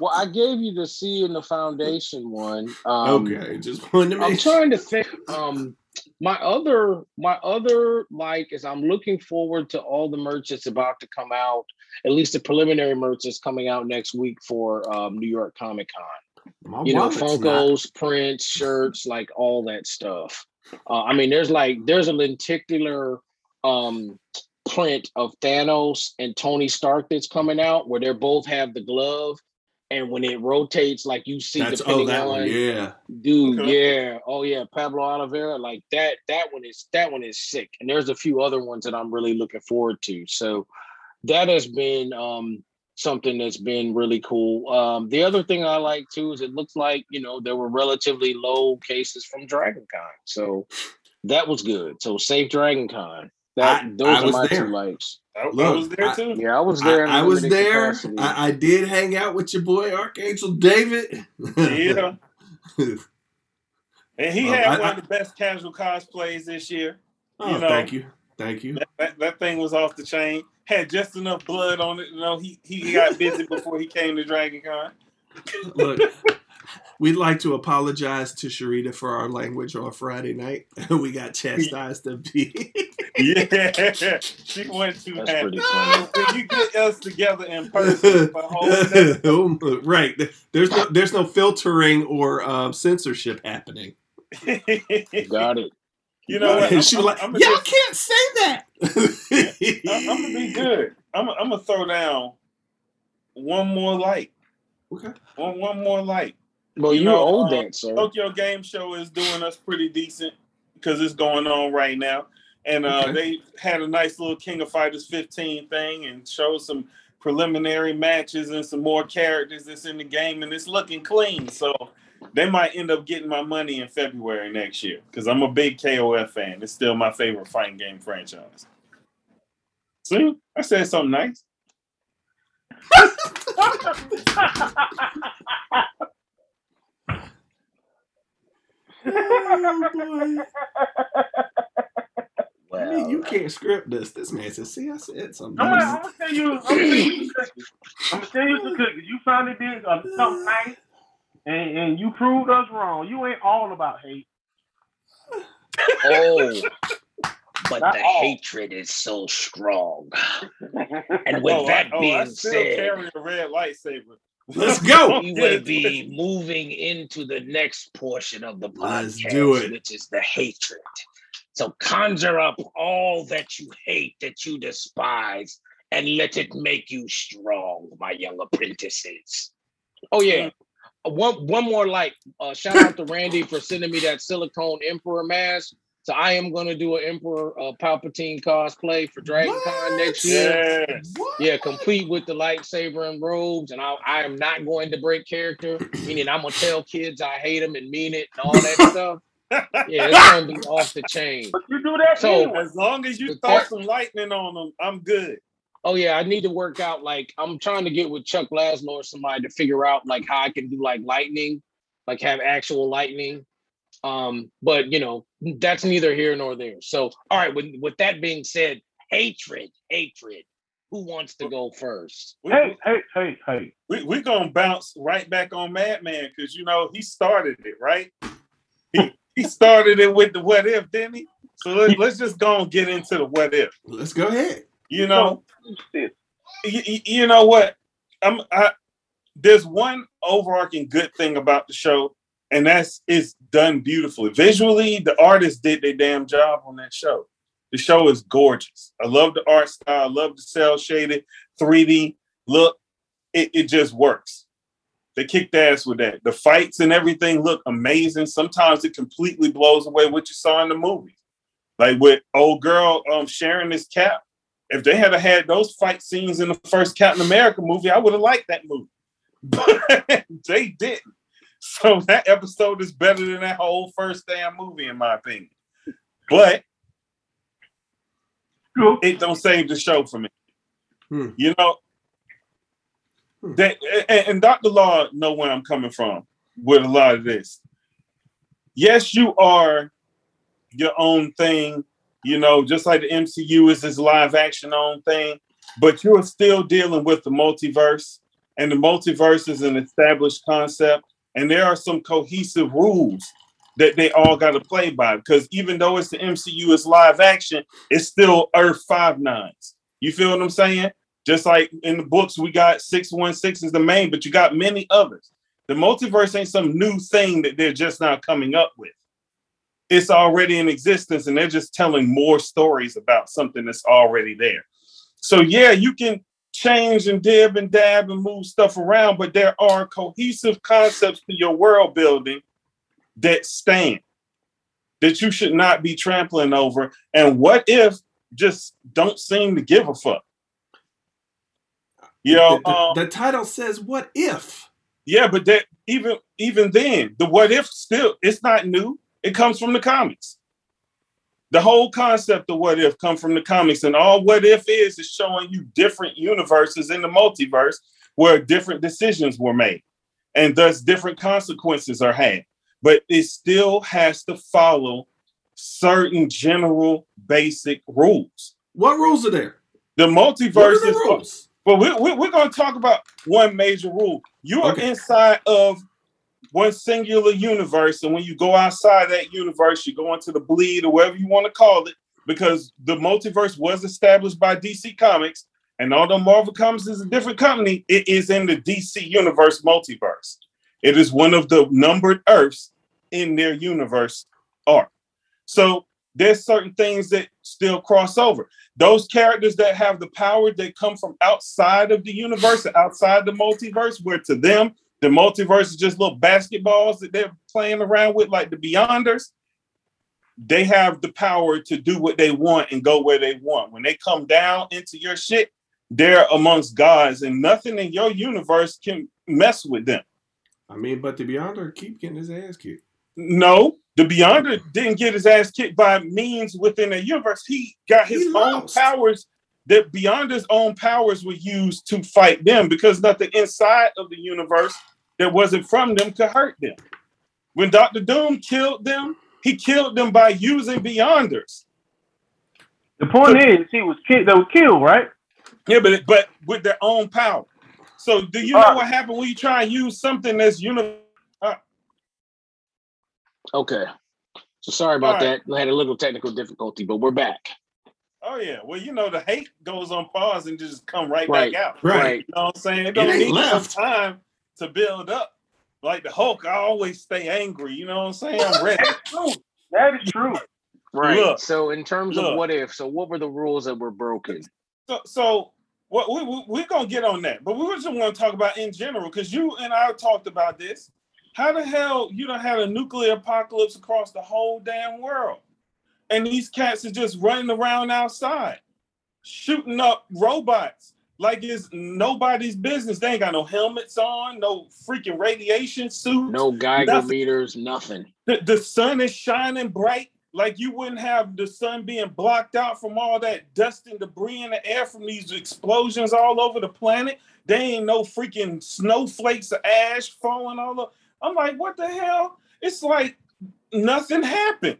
well, I gave you the See in the foundation one. Um, okay, just wanted to I'm trying to think. Um, my other, my other like is I'm looking forward to all the merch that's about to come out. At least the preliminary merch is coming out next week for um, New York Comic Con. My you know, wallet's not- Funkos, prints, shirts, like all that stuff. Uh, I mean, there's like there's a lenticular um print of Thanos and Tony Stark that's coming out where they both have the glove, and when it rotates, like you see, That's oh that on one, yeah. dude, Okay. yeah, oh yeah, Pablo Oliveira, like that. That one is that one is sick, and there's a few other ones that I'm really looking forward to. So that has been um something that's been really cool. Um, the other thing I like too is it looks like you know there were relatively low cases from DragonCon, so that was good. So safe DragonCon. That I- those I are was my there. two likes. I, I was there I- too. Yeah, I was there. I, I was there. I, I did hang out with your boy Archangel David. Yeah. <laughs> And he Well, had I- one I- of the best casual cosplays this year. oh, You know. thank you, thank you. That, that, that thing was off the chain. Had just enough blood on it. You know, he he got busy before he came to Dragon Con. Look, <laughs> we'd like to apologize to Sharita for our language on Friday night. <laughs> we got chastised a bit. <laughs> Yeah, she went too That's happy. pretty funny. When you get us together in person for a whole day, right. There's no there's no filtering or um, censorship happening. Got it. you know what? And she was like, I'm, "Y'all just, can't say that." <laughs> I'm, I'm gonna be good. I'm, I'm gonna throw down one more light. Okay. One one more light. Well, You you, know, owe um, that, sir. Tokyo Game Show is doing us pretty decent because it's going on right now. And uh, Okay. they had a nice little King of Fighters 15 thing and showed some preliminary matches and some more characters that's in the game, and it's looking clean. So they might end up getting my money in February next year because I'm a big KOF fan. It's still my favorite fighting game franchise. See, I said something nice. oh boy! I mean, you can't script this. This man says, "See, I said something." I'm gonna, I'm gonna tell you. I'm gonna tell you some cookies. I'm gonna tell you some cookies. Finally did uh, something nice, and, and you proved us wrong. You ain't all about hate. oh, <laughs> but Not the all. hatred is so strong. <laughs> And with oh, that I, oh, I being still said, carry a red lightsaber. Let's <laughs> go. we will be moving into the next portion of the podcast, Let's do it. which is the hatred. So conjure up all that you hate, that you despise, and let it make you strong, my young apprentices. Oh yeah. One one more like uh, shout out to Randy for sending me that silicone emperor mask. So I am gonna do an Emperor uh, Palpatine cosplay for Dragon Con next year. Yes. Yeah, complete with the lightsaber and robes, and I, I am not going to break character. Meaning, I'm gonna tell kids I hate them and mean it and all that <laughs> stuff. Yeah, it's gonna be off the chain. But you do that So- anyway. As long as you But throw that- some lightning on them, I'm good. Oh yeah, I need to work out. Like, I'm trying to get with Chuck Laszlo or somebody to figure out like how I can do like lightning, like have actual lightning. Um, but you know, that's neither here nor there. So, all right. With with that being said, hatred, hatred. Who wants to go first? We, Hey, hey, hey, hey. we, we're gonna bounce right back on Madman because you know he started it, right? He he started it with the what if, didn't he? So let, let's just go and get into the what if. Let's go ahead. You know, you, you- know what? I'm I there's one overarching good thing about the show, and that's it's done beautifully. Visually, the artists did their damn job on that show. The show is gorgeous. I love the art style, I love the cel shaded 3D look. It, it just works. They kicked ass with that. The fights and everything look amazing. Sometimes it completely blows away what you saw in the movie. Like with old girl um sharing this cap. If they had had those fight scenes in the first Captain America movie, I would have liked that movie. But <laughs> they didn't. So that episode is better than that whole first damn movie, in my opinion. But it don't save the show for me. Hmm. You know, Hmm. that and, and Dr. Law know where I'm coming from with a lot of this. Yes, you are your own thing, you know, just like the MCU is this live action own thing, but you're still dealing with the multiverse, and the multiverse is an established concept, and there are some cohesive rules that they all got to play by. Because even though it's the MCU is live action, it's still Earth Five Nines. You feel what I'm saying? Just like in the books, we got 616 is the main, but you got many others. The multiverse ain't some new thing that they're just now coming up with. It's already in existence, and they're just telling more stories about something that's already there. So, yeah, you can change and dib and dab and move stuff around, but there are cohesive concepts to your world building that stand that you should not be trampling over. And what if just don't seem to give a fuck? You know, the, the- um, the title says, "What if?" yeah, but that even even then, the what if still it's not new. It comes from the comics. The whole concept of what if come from the comics, and all what if is is showing you different universes in the multiverse where different decisions were made, and thus different consequences are had. But it still has to follow certain general basic rules. What rules are there? The multiverse the is rules? but we, we, we're going to talk about one major rule. You are Okay. inside of one singular universe, and when you go outside that universe, you go into the bleed or whatever you want to call it, because the multiverse was established by DC Comics. And although Marvel Comics is a different company, it is in the DC Universe multiverse. It is one of the numbered Earths in their universe arc. So there's certain things that still cross over those characters that have the power that come from outside of the universe, outside the multiverse, where to them the multiverse is just little basketballs that they're playing around with, like the Beyonders. They have the power to do what they want and go where they want. When they come down into your shit, they're amongst gods, and nothing in your universe can mess with them. I mean, but the Beyonder keep getting his ass kicked. No, the Beyonder didn't get his ass kicked by means within a universe. He got his He own powers that Beyonder's own powers were used to fight them because nothing inside of the universe that wasn't from them could hurt them. When Doctor Doom killed them, he killed them by using Beyonders. The point is, he was killed. They were killed, right? Yeah, but but with their own power. So do you know Alright. what happened when you try and use something that's uni- uh, Okay. So sorry about All right. that. We had a little technical difficulty, but we're back. Oh yeah, well you know the hate goes on pause and just come right, Right. back out. Right. You know what I'm saying? It It don't ain't need left. some time to build up. Like the Hulk, I always stay angry. You know what I'm saying? I'm ready. That's true. That is true. Right. Look. so in terms Look. of what if, so what were the rules that were broken? so, so what we, we, we're gonna get on that, but we just want to talk about in general because you and I talked about this. How the hell you don't have a nuclear apocalypse across the whole damn world, and these cats are just running around outside, shooting up robots like it's nobody's business. They ain't got no helmets on, no freaking radiation suits. No Geiger Nothing. meters, nothing. The, the sun is shining bright. Like you wouldn't have the sun being blocked out from all that dust and debris in the air from these explosions all over the planet. They ain't no freaking snowflakes of ash falling all over. I'm like, what the hell? It's like nothing happened.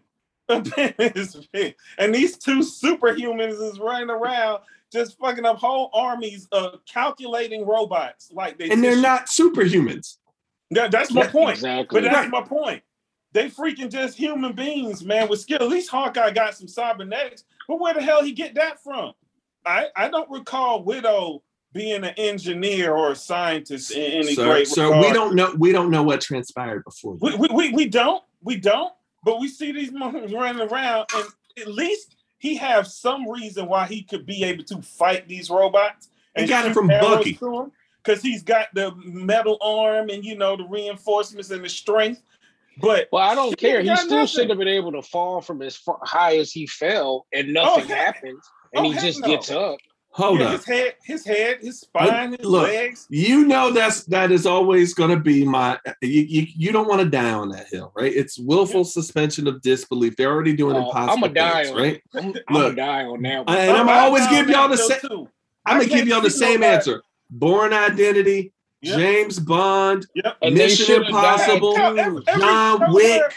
<laughs> and these two superhumans is running around just fucking up whole armies of calculating robots like they And they're just- not superhumans. That- that's my point. Exactly. But that's Right. my point. They freaking just human beings, man, with skill. At least Hawkeye got some cybernetics. But where the hell he get that from? I, I don't recall Widow being an engineer or a scientist in any So, great so regard. we don't know. We don't know what transpired before. we, we, we, we don't. We don't. But we see these motherfuckers running around, and at least he have some reason why he could be able to fight these robots. He got it from arrows Bucky. because he's got the metal arm and you know the reinforcements and the strength. But Well, I don't care. He still nothing. should have been able to fall from as far, high as he fell, and nothing oh, heck- happens, and oh, he just no. gets up. Hold yeah, up. his head, his head, his spine, his look, legs. You know that's that is always going to be my. You, you you don't want to die on that hill, right? It's willful suspension of disbelief. They're already doing Oh, impossible I'ma die things, on right? I'm, I'm gonna die on that one. And I'm I always give y'all the same. I'm gonna give y'all the same nobody- answer. Bourne Identity, Yep. James Bond, Yep. Mission should Impossible, died Every- every John Wick, where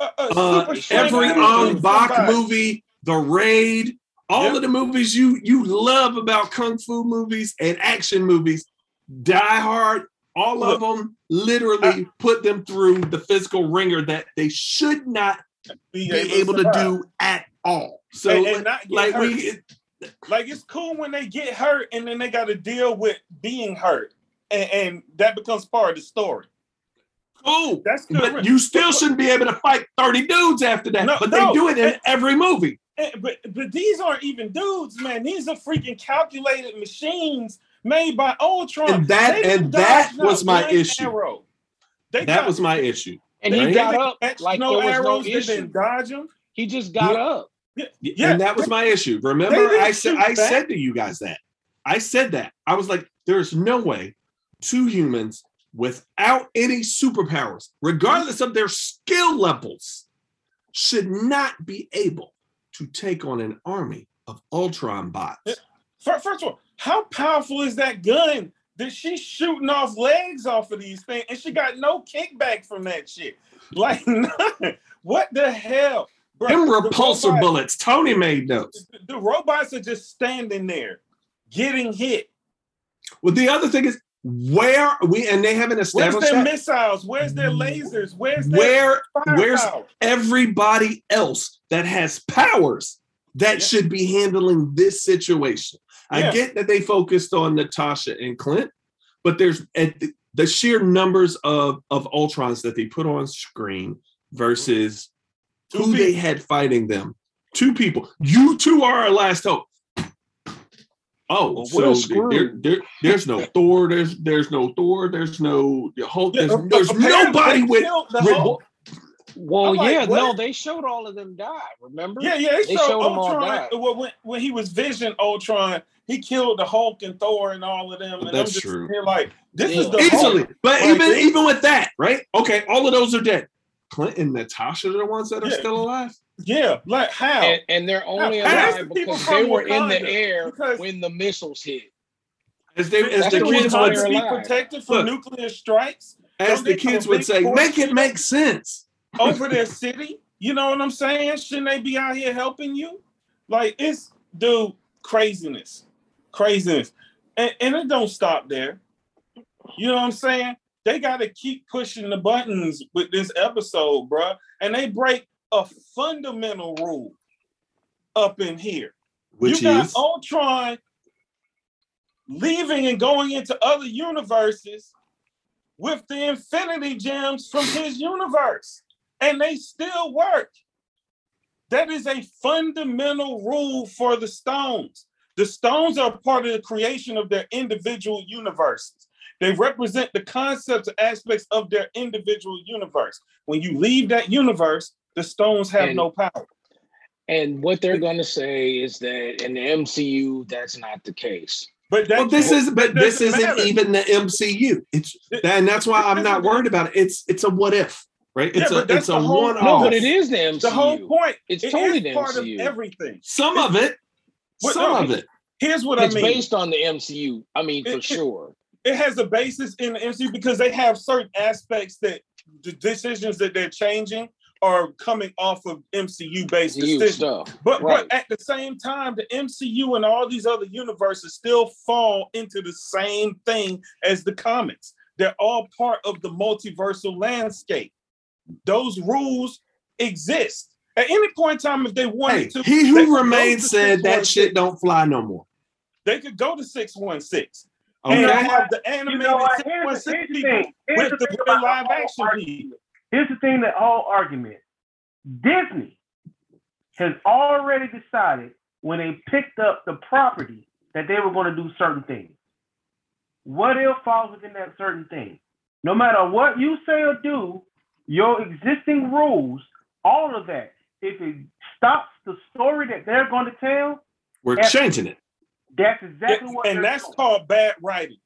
a- a uh, every Right. dude Ong kills Bak somebody. movie, The Raid, all of the movies you you love about kung fu movies and action movies, Die Hard, all of them literally put them through the physical ringer that they should not Be be able to survive. do at all. So and, and like hurt. we like it's cool when they get hurt and then they got to deal with being hurt, and, and that becomes part of the story. cool. That's good. But you still shouldn't be able to fight 30 dudes after that. No, but no. they do it in every movie. But but these aren't even dudes, man. These are freaking calculated machines made by Ultron. And that- They and that was my issue. Arrow. They That got- was my issue. And he got up catch like no there was arrows. no issue. didn't dodge him. He just got Yeah. up. Yeah, yeah. and that was my issue. Remember, I said I back. said to you guys that. I said that. I was like, there's no way two humans without any superpowers, regardless of their skill levels, should not be able to take on an army of Ultron bots. Eh, first of all, how powerful is that gun that she's shooting off legs off of these things, and she got no kickback from that shit? Like, <laughs> none. what the hell? Bro, Them the repulsor robots- bullets. Tony made those. The robots are just standing there, getting hit. Well, the other thing is where are we and they haven't established Where's their that. missiles? Where's their lasers? Where's their Where where's everybody else that has powers that Yeah. should be handling this situation. I get that they focused on Natasha and Clint, but there's at the, the sheer numbers of of Ultrons that they put on screen versus Two who they had fighting them. Two people. You two are our last hope. Oh, Well, so there, there- there's no Thor. There's there's no Thor. There's no Hulk. Yeah, There's, there's nobody with the with- Hulk. Well, like, yeah, no, they showed all of them die. Remember? Yeah, yeah, they, They showed, showed 'em all Ultron. die. Well, when, when he was Vision Ultron, he killed the Hulk and Thor and all of them. And That's I'm just true. here like, this is the easily. Hulk. But Like, even they- even with that, right? Okay, all of those are dead. Clint and Natasha are the ones that are Yeah. still alive. Yeah, like how? And, and they're only half alive the because from they were in the air because- when the missiles hit. As they as That's the the kids would be protected from Look. nuclear strikes as the kids would say, make it make sense. over their city. You know what I'm saying? Shouldn't they be out here helping you? Like it's dude, craziness. Craziness. And, and it don't stop there. You know what I'm saying? They gotta keep pushing the buttons with this episode, bruh. And they break a fundamental rule up in here. Which you got is Ultron leaving and going into other universes with the Infinity Gems from his universe, and they still work. That is a fundamental rule for the Stones. The Stones are part of the creation of their individual universes. They represent the concepts and aspects of their individual universe. When you leave that universe, the Stones have And- no power. And what they're going to say is that in the MCU, that's not the case. But well, this is but this isn't matter. even the MCU. It's and that's why I'm not worried about it. It's it's a what if, right? It's Yeah, a it's a the whole- one No, off. but it is the MCU. the whole point. It's It totally is the part MCU. of everything. Some of it. But Some no, of it. Here's what It's I mean. It's based on the MCU. I mean, for It- it- sure. it has a basis in the MCU because they have certain aspects that the decisions that they're changing are coming off of MCU based MCU decisions. stuff. But Right. but at the same time, the MCU and all these other universes still fall into the same thing as the comics. They're all part of the multiversal landscape. Those rules exist. At any point in time, if they Hey, wanted to, he who remains said that shit don't fly no more. They could go to 616 Okay. and have the You animated know what? Here's the, 616 people with the the real live action people. Here's the thing that whole argument. Disney has already decided when they picked up the property that they were going to do certain things. what if falls within that certain thing? No matter what you say or do, your existing rules, all of that, if it stops the story that they're going to tell, We're changing it. that's exactly what and that's doing. called bad writing.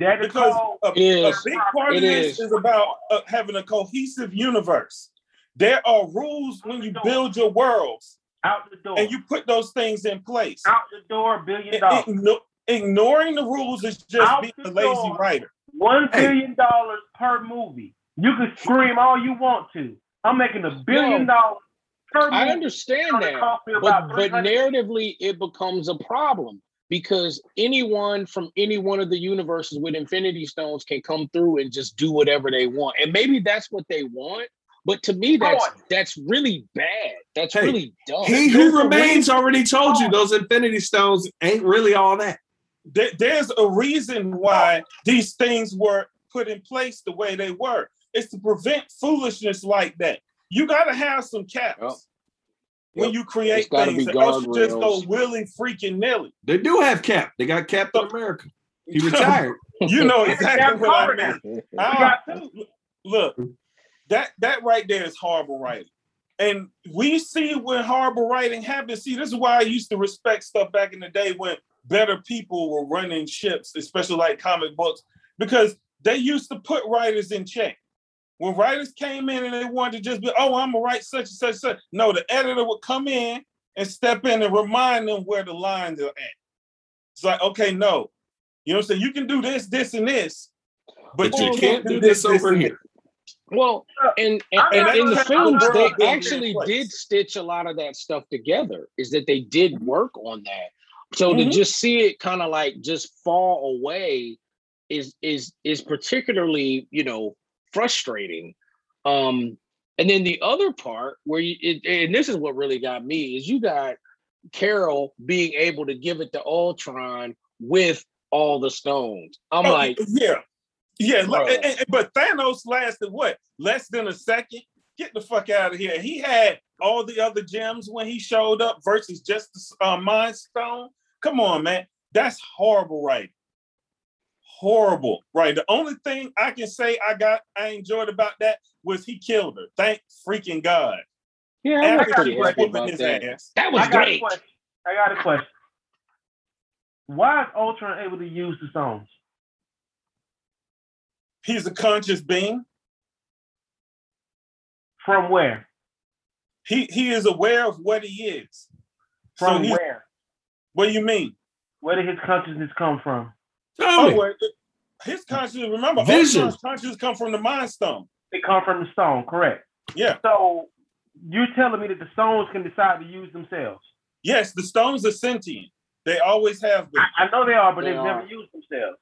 That is because called a, It is. a big part It of this is. is about uh, having a cohesive universe. There are rules when you build your worlds, out the door. and you put those things in place. out the door, billion dollars. igno- ignoring the rules is just Out being a lazy door. writer. Billion dollars per movie. You can scream all you want to. I'm making a billion dollars per movie. I understand that. but but narratively it becomes a problem because anyone from any one of the universes with infinity stones can come through and just do whatever they want and maybe that's what they want but to me that's that's really bad that's Hey, really dumb He who a remains already told you those Infinity Stones ain't really all that. There- there's a reason why these things were put in place the way they were. It's to prevent foolishness like that. You got to have some caps Yep. When Yep. you create There's things. be Or else you just go willy freaking nilly. They do have Cap. They got Captain America. He retired. <laughs> you know Yeah, exactly what I mean. I- <laughs> got ah. two. look, that that right there is horrible writing. And we see when horrible writing happens. See, this is why I used to respect stuff back in the day when better people were running ships, especially like comic books, because they used to put writers in check. When writers came in and they wanted to just be, oh, I'm gonna write such and such, such. No, the editor would come in and step in and remind them where the lines are at. It's like, okay, no, you know what I'm saying? You can do this, this, and this, but, But you can't do this over and here. well and, and, I and in the films they actually did stitch a lot of that stuff together is that they did work on that so to Mhm. just see it kind of like just fall away is is is particularly you know frustrating um and then the other part where you it, and this is what really got me is you got carol being able to give it to ultron with all the stones i'm Oh, like yeah, yeah. like, and- and- but Thanos lasted what? Less than a second. Get the fuck out of here. He had all the other gems when he showed up versus just the uh, Mind Stone. Come on, man. That's horrible, right? Horrible, right? The only thing I can say I got I enjoyed about that was he killed her. Thank freaking God. yeah i was pretty happy about that ass. that was I great. I got a question. Why is Ultron able to use the stones? He's a conscious being. From where? He he is aware of what he is. From he's- where? What do you mean? Where did his consciousness come from? Oh, Tony, well, his consciousness. Remember, Vision. Ultron's consciousness come from the Mind Stone. They come from the stone, correct? Yeah. So you're telling me that the stones can decide to use themselves? Yes, the stones are sentient. They always have been. I, I know they are, but They they've are. never used themselves.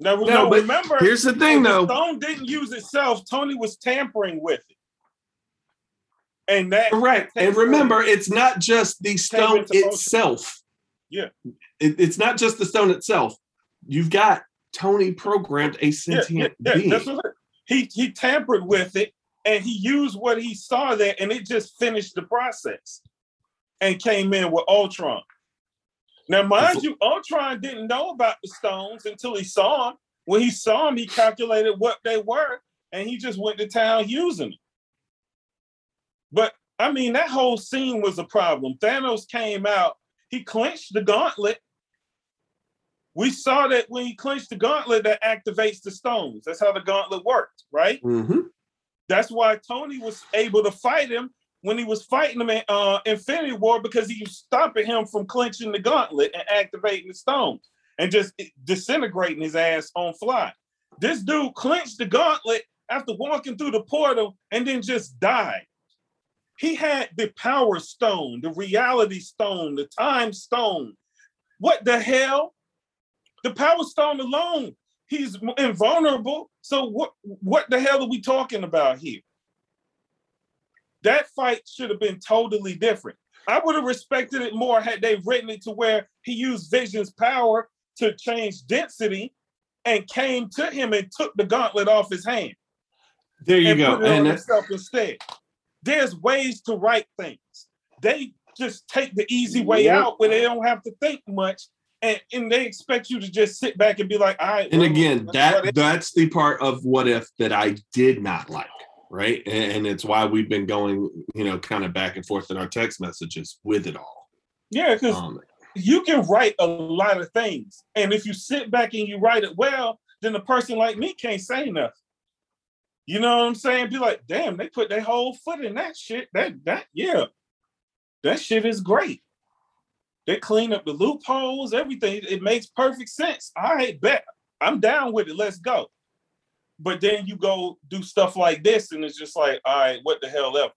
Now, No, no, but remember, here's the thing, the though. stone didn't use itself. Tony was tampering with it, and that Correct. And remember, it's not just the stone into motion. itself. Yeah. It- it's not just the stone itself. You've got Tony programmed a sentient yeah, yeah, being. that's what he he tampered with it, and he used what he saw there, and it just finished the process, and came in with Ultron. Now, mind you, Ultron didn't know about the stones until he saw them. When he saw them, he calculated what they were, and he just went to town using them. But I mean, that whole scene was a problem. Thanos came out, he clenched the gauntlet. We saw that when he clenched the gauntlet, that activates the stones. That's how the gauntlet worked, right? Mhm. That's why Tony was able to fight him when he was fighting him in uh, Infinity War because he was stopping him from clenching the gauntlet and activating the stones and just disintegrating his ass on fly. This dude clenched the gauntlet after walking through the portal and then just died. He had the power stone, the reality stone, the time stone. What the hell? The power stone alone, he's invulnerable. So what what the hell are we talking about here? That fight should have been totally different. I would have respected it more had they written it to where he used Vision's power to change density and came to him and took the gauntlet off his hand There you and go. And himself instead. There's ways to write things. They just take the easy way Yep. out where they don't have to think much and, and they expect you to just sit back and be like, all right. And again, that that's the part of what if that I did not like, right? And, and it's why we've been going, you know, kind of back and forth in our text messages with it all. yeah, because Um, you can write a lot of things, and if you sit back and you write it well, then a person like me can't say nothing. You know what I'm saying? Be like, damn, they put their whole foot in that shit. That that yeah, that shit is great. They clean up the loopholes, everything. It makes perfect sense. All right, bet. I'm down with it. Let's go. But then you go do stuff like this, and it's just like, all right, what the hell ever.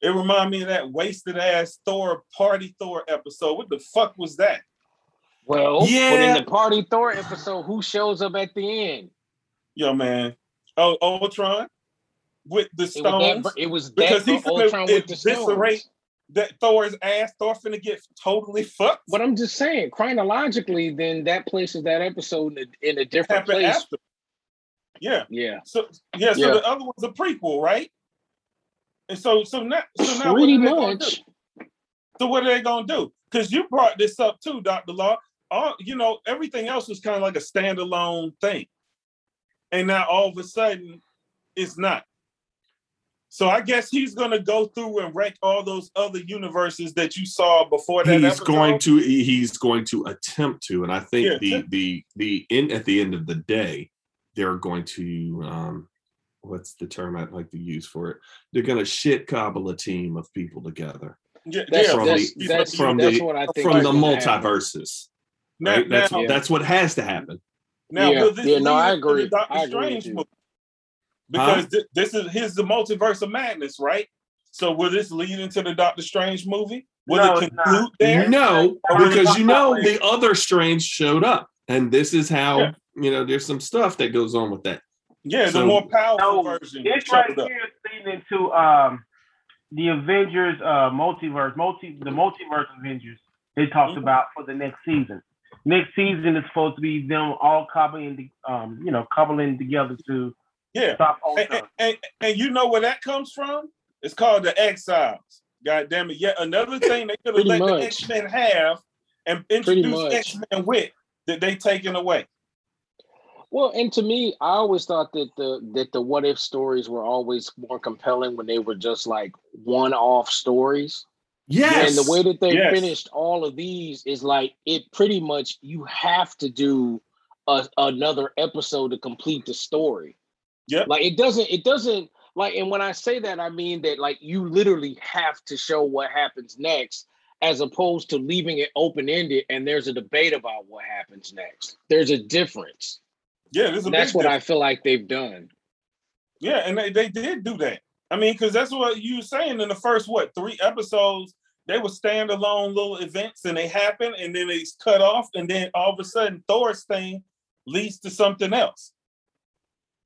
It remind me of that wasted ass Thor party Thor episode. What the fuck was that? Well, yeah. but in the Party Thor episode, who shows up at the end? Yo, man. Oh, Ultron with the It was stones. that. It was Because that he finna Ultron with the eviscerate stones. that Thor's ass. Thor finna get totally <laughs> fucked. But I'm just saying, chronologically, then that places that episode in a, in a different place. after. Yeah. Yeah, So yeah. So Yeah. the other one's a prequel, right? And so so now so now pretty what are they gonna much. do? So what are they gonna do? Because you brought this up too, Doctor Law. All you know, everything else was kind of like a standalone thing, and now all of a sudden, it's not. So I guess he's gonna go through and wreck all those other universes that you saw before that. he's episode. going to he's going to attempt to, and I think Yeah. the the the in at the end of the day, they're going to um what's the term I'd like to use for it? They're going to shit cobble a team of people together Yeah, That's from that's, the- that's, from that's the- what I think from the gonna happen. multiverses. Now, Right? That's now, that's what has to happen. Now, Yeah, will this yeah, no, I into the agree. Doctor I agree with Strange you. movie? Because thi- this is his the multiverse of madness, right? So will this lead into the Doctor Strange movie? Will No, it it's not. conclude there? No, Or will it because you know the other Strange showed up, and this is how Yeah. you know there's some stuff that goes on with that. Yeah, the more powerful No, version. This showed right up. here is leading into um the Avengers uh multiverse, multi the multiverse Avengers they talked Mhm. about for the next season. Next season is supposed to be them all cobbling um, you know, cobbling together to Yeah. stop And, and, and, and you know where that comes from? It's called the Exiles. God damn it. Yet another <laughs> thing they could have Pretty let the much. X-Men have and Pretty introduce much. X-Men with that they taken away. Well, and to me, I always thought that the that the what if stories were always more compelling when they were just like one off stories. Yes, And the way that they Yes. finished all of these is like it pretty much you have to do a, another episode to complete the story. Yeah. Like it doesn't it doesn't like and when I say that I mean that like you literally have to show what happens next as opposed to leaving it open ended and there's a debate about what happens next. There's a difference. Yeah, there's a that's what difference. I feel like they've done. Yeah, and they, they did do that. I mean, because that's what you were saying in the first what three episodes. They were standalone little events, and they happen, and then it's cut off, and then all of a sudden Thor's thing leads to something else,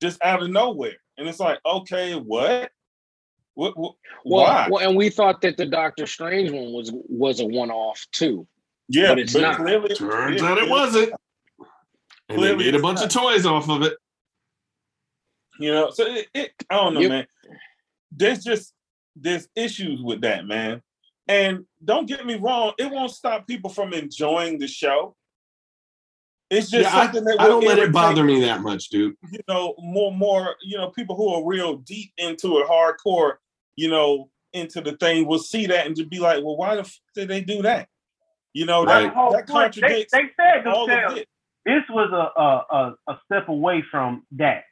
just out of nowhere, and it's like, okay, what? What? what Well, why? well, and we thought that the Doctor Strange one was was a one off too. yeah, but it's not. Clearly, turns yeah, out it wasn't. And they made a bunch not. of toys off of it. You know, so it, it I don't know, Yep. man. There's just there's issues with that, man. And don't get me wrong, it won't stop people from enjoying the show. It's just Yeah, I, something that I will don't let it bother me that much, dude. You know, more more you know people who are real deep into it, hardcore. You know, into the thing will see that and just be like, well, why the f- did they do that? You know, Right. that, The that point, they, contradicts they said all themselves of it. this was a, a, a, a step away from that.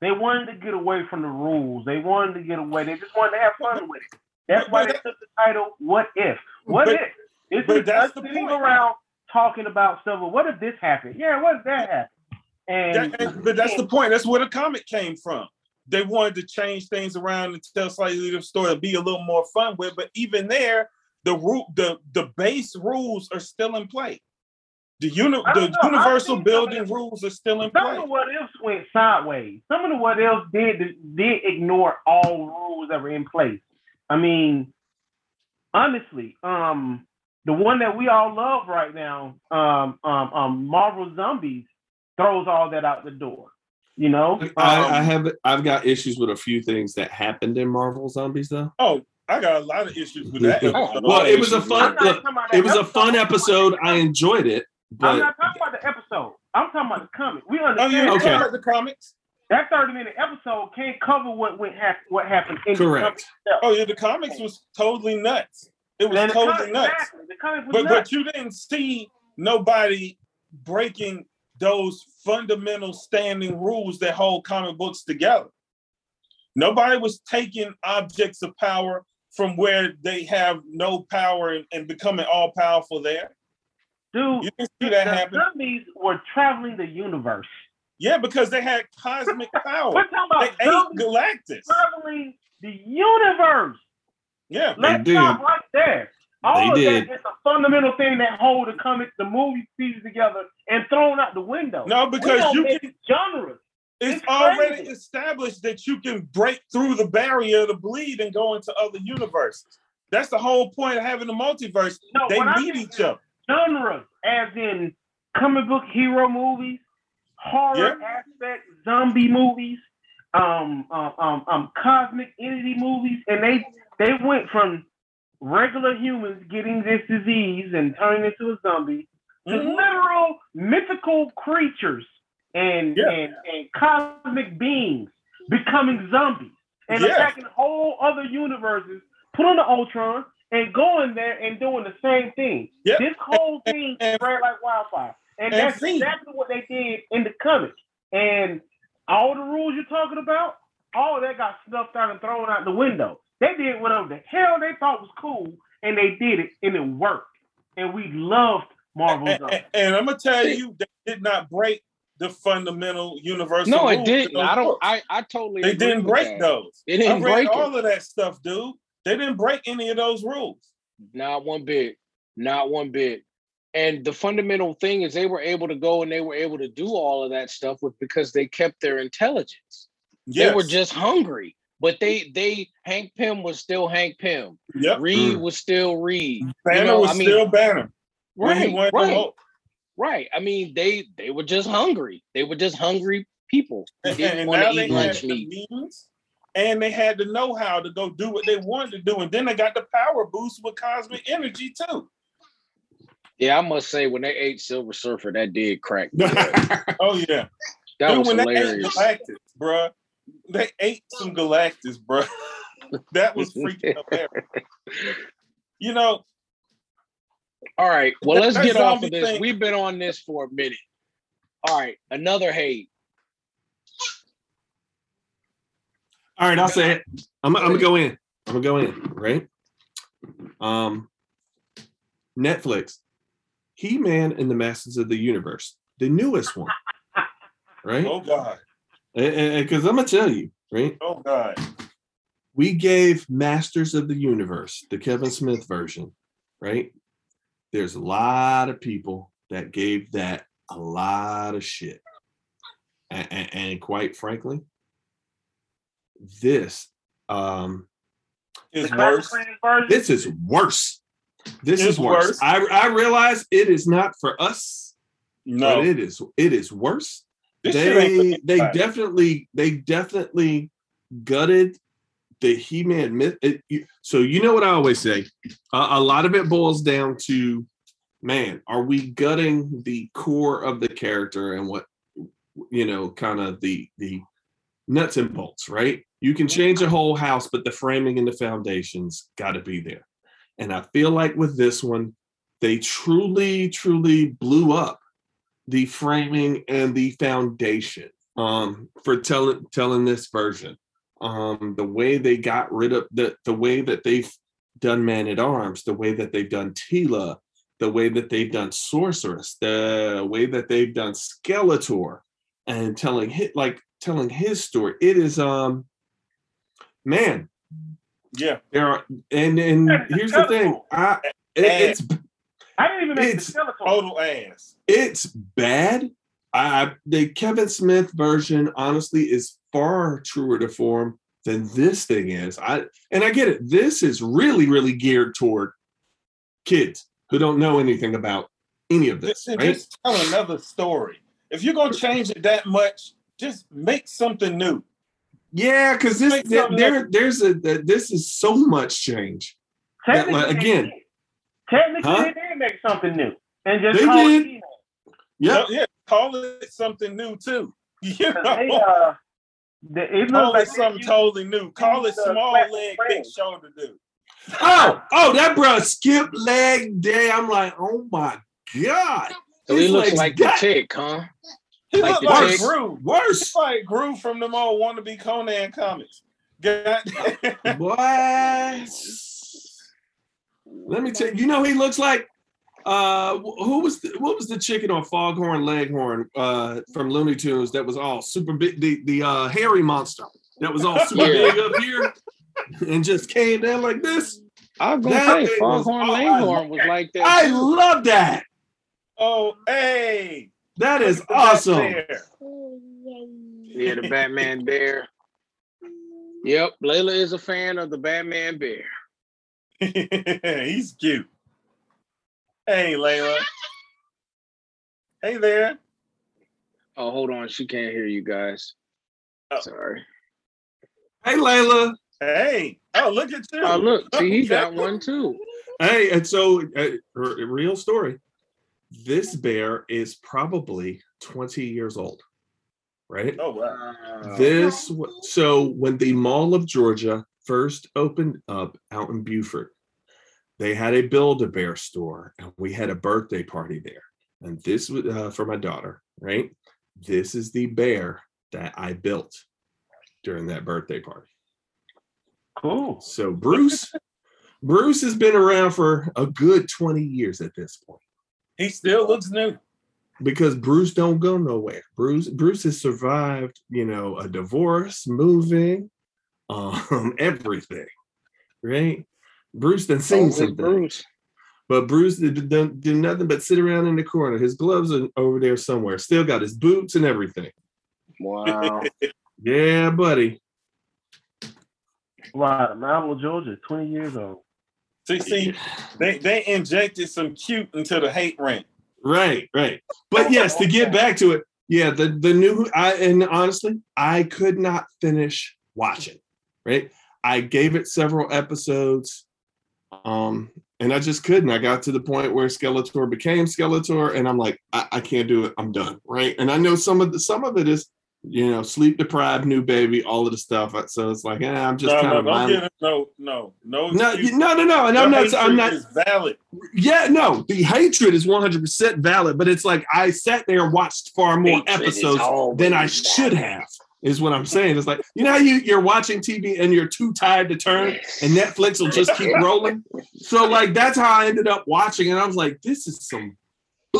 They wanted to get away from the rules. They wanted to get away. They just wanted to have fun with it. That's But- why but they took the title "What If." What But- if? It's but just that's us the sitting point. around talking about stuff. What if this happened? Yeah, what if that happened? And, That- and- but that's the point. That's where the comic came from. They wanted to change things around and tell slightly different story, be a little more fun with. But even there, the root, the the base rules are still in play. The uni- the know. Universal building of rules are still in some play. of the what ifs went sideways. Some of the what ifs did did ignore all rules that were in place. I mean, honestly, um, the one that we all love right now, um, um, um, Marvel Zombies, throws all that out the door. You know, I, Um, I have I've got issues with a few things that happened in Marvel Zombies though. Oh, I got a lot of issues with that. Oh, <laughs> episode. well, it was a I'm fun- look, talking about that It was a fun episode. episode. I enjoyed it, I'm but not talking about the episode. I'm talking about the comic. We Oh, understand yeah, Okay. okay. the comics. That 30 minute episode can't cover what went hap- what happened in correct. the comic. Oh yeah, the comics was totally nuts. It was totally comic- nuts. Exactly. The comic was But nuts. but you didn't see nobody breaking those fundamental standing rules that hold comic books together. Nobody was taking objects of power from where they have no power and, and becoming all powerful there. Dude, You didn't see that the happen. zombies were traveling the universe. Yeah, because they had cosmic <laughs> power. We're talking They ate zombies Galactus. traveling the universe. Yeah. Let's did. stop right there. All They of did. that is a fundamental thing that hold the comic, the movie pieces together and thrown out the window. No, because you mix can genres. it's, It's already crazy. established that you can break through the barrier to bleed and go into other universes. That's the whole point of having the multiverse. No, They meet each other. genres, as in comic book hero movies, horror aspect, zombie movies, um, um, um, um, cosmic entity movies, and they they went from regular humans getting this disease and turning into a zombie to Mhm. literal mythical creatures and, Yeah. and and cosmic beings becoming zombies and Yeah. attacking whole other universes, put on the Ultron and going there and doing the same thing. Yeah. This whole thing spread like wildfire. And, and that's see- exactly what they did in the comic. And all the rules you're talking about, all that got snuffed out and thrown out the window. They did whatever the hell they thought was cool, and they did it, and it worked. And we loved Marvel And, and- and I'm gonna tell you, they did not break the fundamental universal. No, it didn't. I don't. books. I, I totally. They didn't break that. those. They didn't I read break all it. of that stuff, dude. They didn't break any of those rules. Not one bit. Not one bit. And the fundamental thing is they were able to go and they were able to do all of that stuff with because they kept their intelligence. Yes. They were just hungry. But they they Hank Pym was still Hank Pym. yep. Reed Mm. was still Reed. Banner know, was I mean- still Banner. Right, right, right. I mean, they they were just hungry. They were just hungry people who And, didn't and want now to they eat had lunch the meat. means and they had the know-how to go do what they wanted to do. And then they got the power boost with cosmic energy too. Yeah, I must say, when they ate Silver Surfer, that did crack. me. <laughs> Oh yeah. That Dude, was when hilarious. they ate Galactus, bruh. They ate some Galactus, bruh. <laughs> that was freaking hilarious. You know, All right. Well, let's get off of this. thing- We've been on this for a minute. All right. Another hate. All right, I'll say it. I'm, I'm gonna go in. I'm gonna go in. Right. Um. Netflix, He Man and the Masters of the Universe, the newest one. <laughs> Right. oh God. Because I'm gonna tell you, right? Oh God. we gave Masters of the Universe, the Kevin Smith version, right? There's a lot of people that gave that a lot of shit. And, and, and quite frankly, this um It's The worse. this is worse. This It's is worse. worse. I I realize it is not for us, No. but it is it is worse. This they they definitely they definitely gutted the he-man myth it, you- so you know what i always say a, a lot of it boils down to man are we gutting the core of the character and what you know kind of the the nuts and bolts right you can mm-hmm. change a whole house but the framing and the foundations got to be there and i feel like with this one they truly truly blew up the framing and the foundation um, for telling telling this version. Um, the way they got rid of the the way that they've done Man at Arms, the way that they've done Teela, the way that they've done Sorceress, the way that they've done Skeletor, and telling hit like telling his story. It is um, man, Yeah. there are and and here's the thing, I it, it's I didn't even make It's- the Skeletor. Total ass. it's bad. I the Kevin Smith version honestly is far truer to form than this thing is. I and I get it. This is really really geared toward kids who don't know anything about any of this, Just, right? just tell another story. If you're gonna change it that much, just make something new. Yeah, because this Make there there's a this is so much change. that, like, again, they technically Huh? they did make something new and just They call did. it He-Man. Yeah. Yeah, call it something new too. <laughs> You They, know, uh, the, it call looks it something they totally new. Call it small classic leg, big shoulder dude. Oh, oh, that bro skip leg day. I'm like, oh my god. So he looks legs like the chick, huh? He Like look the like tick. Gru. worse. It's like Gru from them old wannabe Conan comics. God. What? Let me tell you, you know who he looks like. Uh, who was the, what was the chicken on Foghorn Leghorn uh, from Looney Tunes that was all super big? The the uh, hairy monster that was all super Yeah. big up here and just came down like this. I was gonna That say Foghorn. Leghorn was like that. I love that. oh, hey. That is Look at that awesome. Yeah, the Batman bear. Yep, Layla is a fan of the Batman bear. <laughs> He's cute. Hey, Layla. Hey there. Oh, hold on, she can't hear you guys. Oh. Sorry. Hey, Layla. Hey. Oh, look at you. Oh, look, see, he Okay. got one too. Hey, and so uh, r- real story. This bear is probably 20 years old, right? Oh, wow. This so when the Mall of Georgia first opened up out in Buford, they had a Build-A-Bear store, and we had a birthday party there. And this was uh, for my daughter, right? This is the bear that I built during that birthday party. Cool. So Bruce, Bruce has been around for a good 20 years at this point He still looks new. because Bruce don't go nowhere. Bruce Bruce has survived, you know, a divorce, moving, um, <laughs> everything, right? Bruce done seen Only something, Bruce. but Bruce did, done do nothing but sit around in the corner. His gloves are over there somewhere. Still got his boots and everything. Wow. <laughs> Yeah, buddy. Wow, the Mount of Georgia, 20 years old. See, see, they, they injected some cute into the hate rant. Right, right. But yes, to get back to it, yeah, the the new I and honestly, I could not finish watching. Right, I gave it several episodes, um, and I just couldn't. I got to the point where Skeletor became Skeletor, and I'm like, I, I can't do it. I'm done. Right, and I know some of the some of it is, you know, sleep deprived, new baby, all of the stuff. So it's like, eh, I'm just no, kind no, of don't it. No, no, no. no, excuse. no, no, no, and Your I'm not. I'm hatred not. is valid. Yeah, no, the hatred is 100% valid, but it's like I sat there and watched far more Hatred episodes than I always should have, is what I'm saying. It's like, you know how you, you're watching TV and you're too tired to turn and Netflix will just keep <laughs> rolling? So, like, that's how I ended up watching, and I was like, this is some.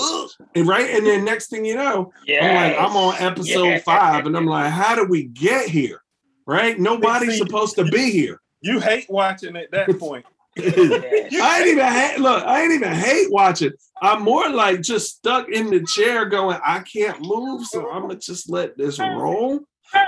Ugh. And right, and then next thing you know, I'm like, I'm on episode Yes. five, and I'm like, how did we get here? Right? Nobody's See, supposed to be here. You hate watching at that <laughs> point. I ain't even hate look, I ain't even hate watching. I'm more like just stuck in the chair going, I can't move, so I'm gonna just let this roll.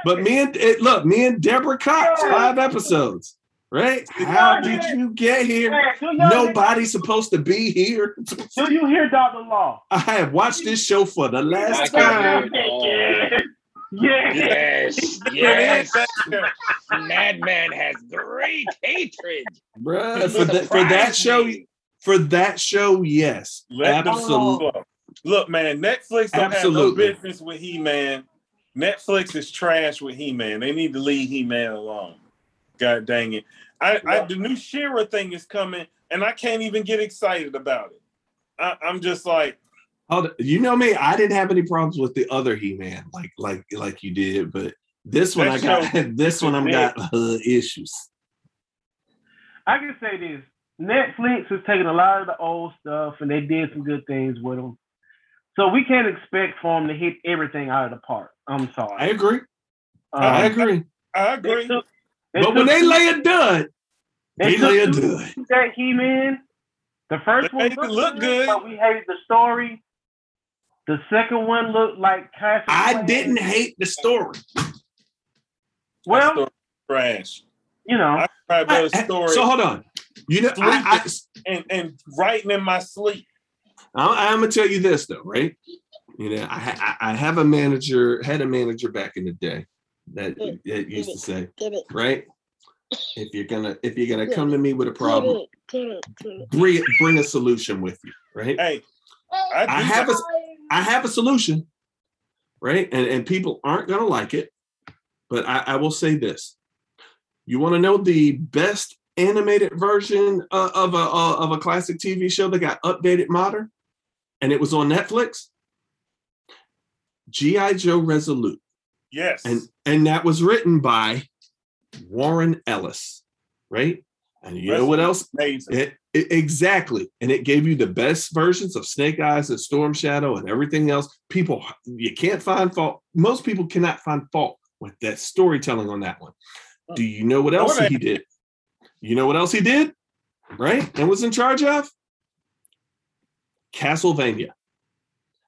But me and it, look, me and Deborah Cox, five episodes, right? How did you get here? Hey, Nobody's supposed to be here. hear- Do you hear Dr. Law? I have watched this show for the last can time. hear it. Yeah. <laughs> Yes, yes. Madman has great hatred. Bruh, for, that for that show, for that show, yes. Let Absolutely. Look, man, Netflix don't Absolutely. have no business with He-Man. Netflix is trash with He-Man. They need to leave He-Man alone. God dang it. I, I the new She-Ra thing is coming, and I can't even get excited about it. I, I'm just like, Hold on. You know me, I didn't have any problems with the other He-Man, like like like you did, but this one I That got <laughs> this one I'm got uh, issues. I can say this. Netflix has taken a lot of the old stuff and they did some good things with them. So we can't expect for them to hit everything out of the park. I'm sorry. I agree. Um, I agree. I they agree. took- they But when they lay a dud, they took lay a two dud. that He-Man. The first one looked, look good. but we hated the story. The second one looked like Castle I didn't hate the story. Well, Story trash. you know, I probably better I- I- story so hold on. You know, I, and, and writing in my sleep. I, I, I'm gonna tell you this though, right? You know, I, I I have a manager, had a manager back in the day that, it used to say, right? If you're gonna if you're gonna come to me with a problem, bring bring a solution with you, right? Hey, I, I have a I have a solution, right? And and people aren't gonna like it, but I, I will say this: you want to know the best animated version uh, of a of a classic TV show that got updated modern, and it was on Netflix. GI Joe Resolute, Yes. and and that was written by Warren Ellis, right? And you know what else? Amazing. It, it- exactly, and it gave you the best versions of Snake Eyes and Storm Shadow and everything else. People, you can't find fault. Most people cannot find fault with that storytelling on that one. Do you know what else he did? You know what else he did? Right, and was in charge of Castlevania.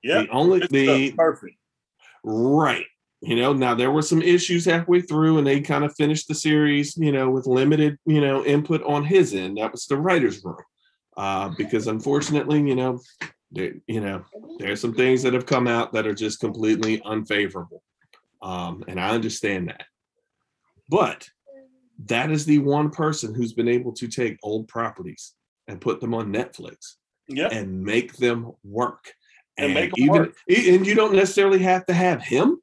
Yeah. The only the perfect. Right. You know, now there were some issues halfway through, and they kind of finished the series, you know, with limited, you know, input on his end. That was the writer's room. Uh, because unfortunately, you know, there, you know, there's some things that have come out that are just completely unfavorable. Um, and I understand that. But that is the one person who's been able to take old properties and put them on Netflix Yep. and make them work. And And, make even work. and you don't necessarily have to have him,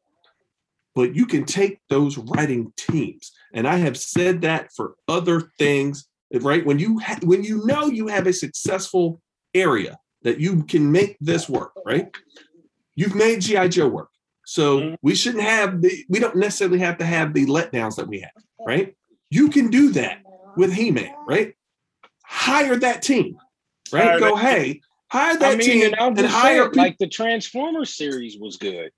but you can take those writing teams. And I have said that for other things, right? When you ha- when you know you have a successful area that you can make this work, right? You've made GI Joe work. So Mhm. we shouldn't have the we don't necessarily have to have the letdowns that we have, right? You can do that with He-Man, right? Hire that team, right? Hire Go, that hey, hire that I mean, team and and hire it, people. like the Transformers series was good.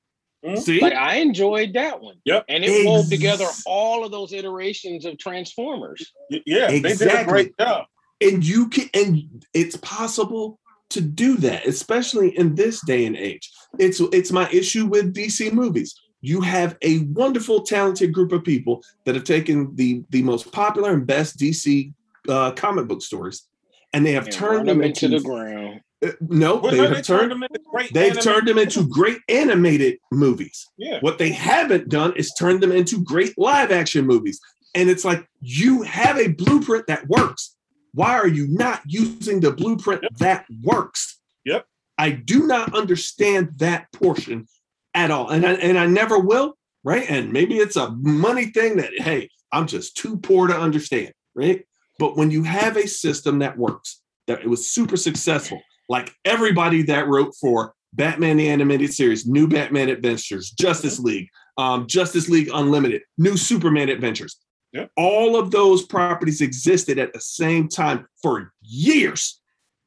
See, Like I enjoyed that one. Yep. And it wove Ex- together all of those iterations of Transformers. Y- Yeah. They did a Exactly. great job. and you can and it's possible to do that especially in this day and age it's it's my issue with dc movies you have a wonderful talented group of people that have taken the the most popular and best dc uh, comic book stories and they have And turned them them into, into the ground. Uh, no Well, they no, have they turned them into great they've turned them into great animated movies Yeah. what they haven't done is turn them into great live action movies. And it's like you have a blueprint that works. Why are you not using the blueprint Yep. that works? Yep. I do not understand that portion at all. And I, and I never will, right? And maybe it's a money thing that, hey, I'm just too poor to understand, right? But when you have a system that works, that it was super successful, like everybody that wrote for Batman the Animated Series, New Batman Adventures, Justice League, um, Justice League Unlimited, New Superman Adventures. Yep. All of those properties existed at the same time for years,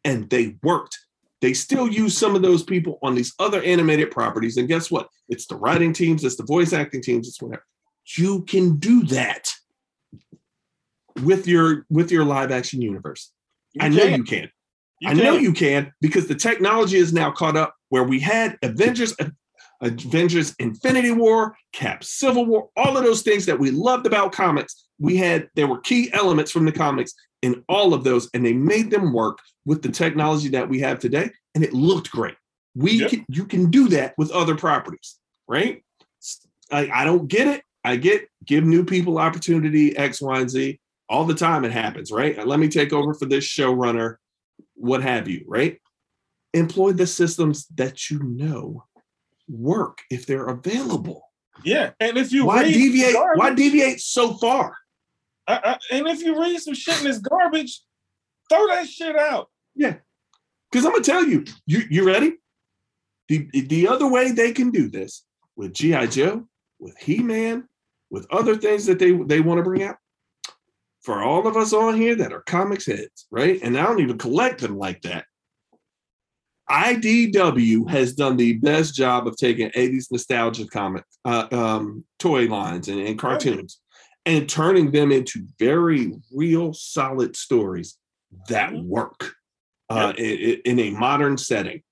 and they worked. They still use some of those people on these other animated properties, and guess what? It's the writing teams, it's the voice acting teams, it's whatever. You can do that with your with your live action universe. You I know can. you can. You I know you can because the technology is now caught up where we had Avengers, Avengers Infinity War, Cap Civil War, all of those things that we loved about comics. We had, there were key elements from the comics in all of those, and they made them work with the technology that we have today, and it looked great. We Yep. can, you can do that with other properties, right? I, I don't get it. I get give new people opportunity, X, Y, and Z. All the time it happens, right? Let me take over for this showrunner what have you, right? Employ the systems that you know work if they're available. Yeah. And if you Why read deviate? garbage, Why deviate so far? I, I, and if you read some shit in this garbage, throw that shit out. Yeah, because I'm gonna tell you, you you ready? The the other way they can do this with GI Joe, with He Man, with other things that they they want to bring out. For all of us on here that are comics heads, right? And I don't even collect them like that. IDW has done the best job of taking 80s nostalgia comic uh, um, toy lines and, and cartoons and turning them into very real, solid stories that Mhm. work uh, i- i- in, a modern setting.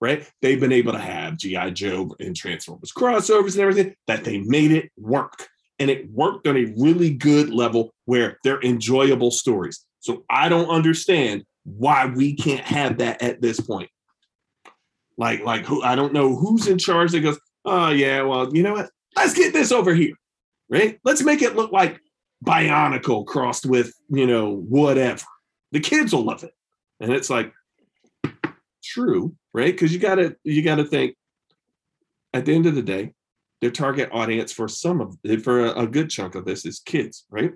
Right? They've been able to have GI Joe and Transformers crossovers and everything that they made it work, and it worked on a really good level where they're enjoyable stories. So I don't understand why we can't have that at this point. Like, like who I don't know who's in charge that goes, oh yeah, well, you know what? Let's get this over here. Right? Let's make it look like Bionicle crossed with, you know, whatever. The kids will love it. And it's like true, right? Because you gotta you gotta think at the end of the day, their target audience for some of for a, a good chunk of this is kids, right?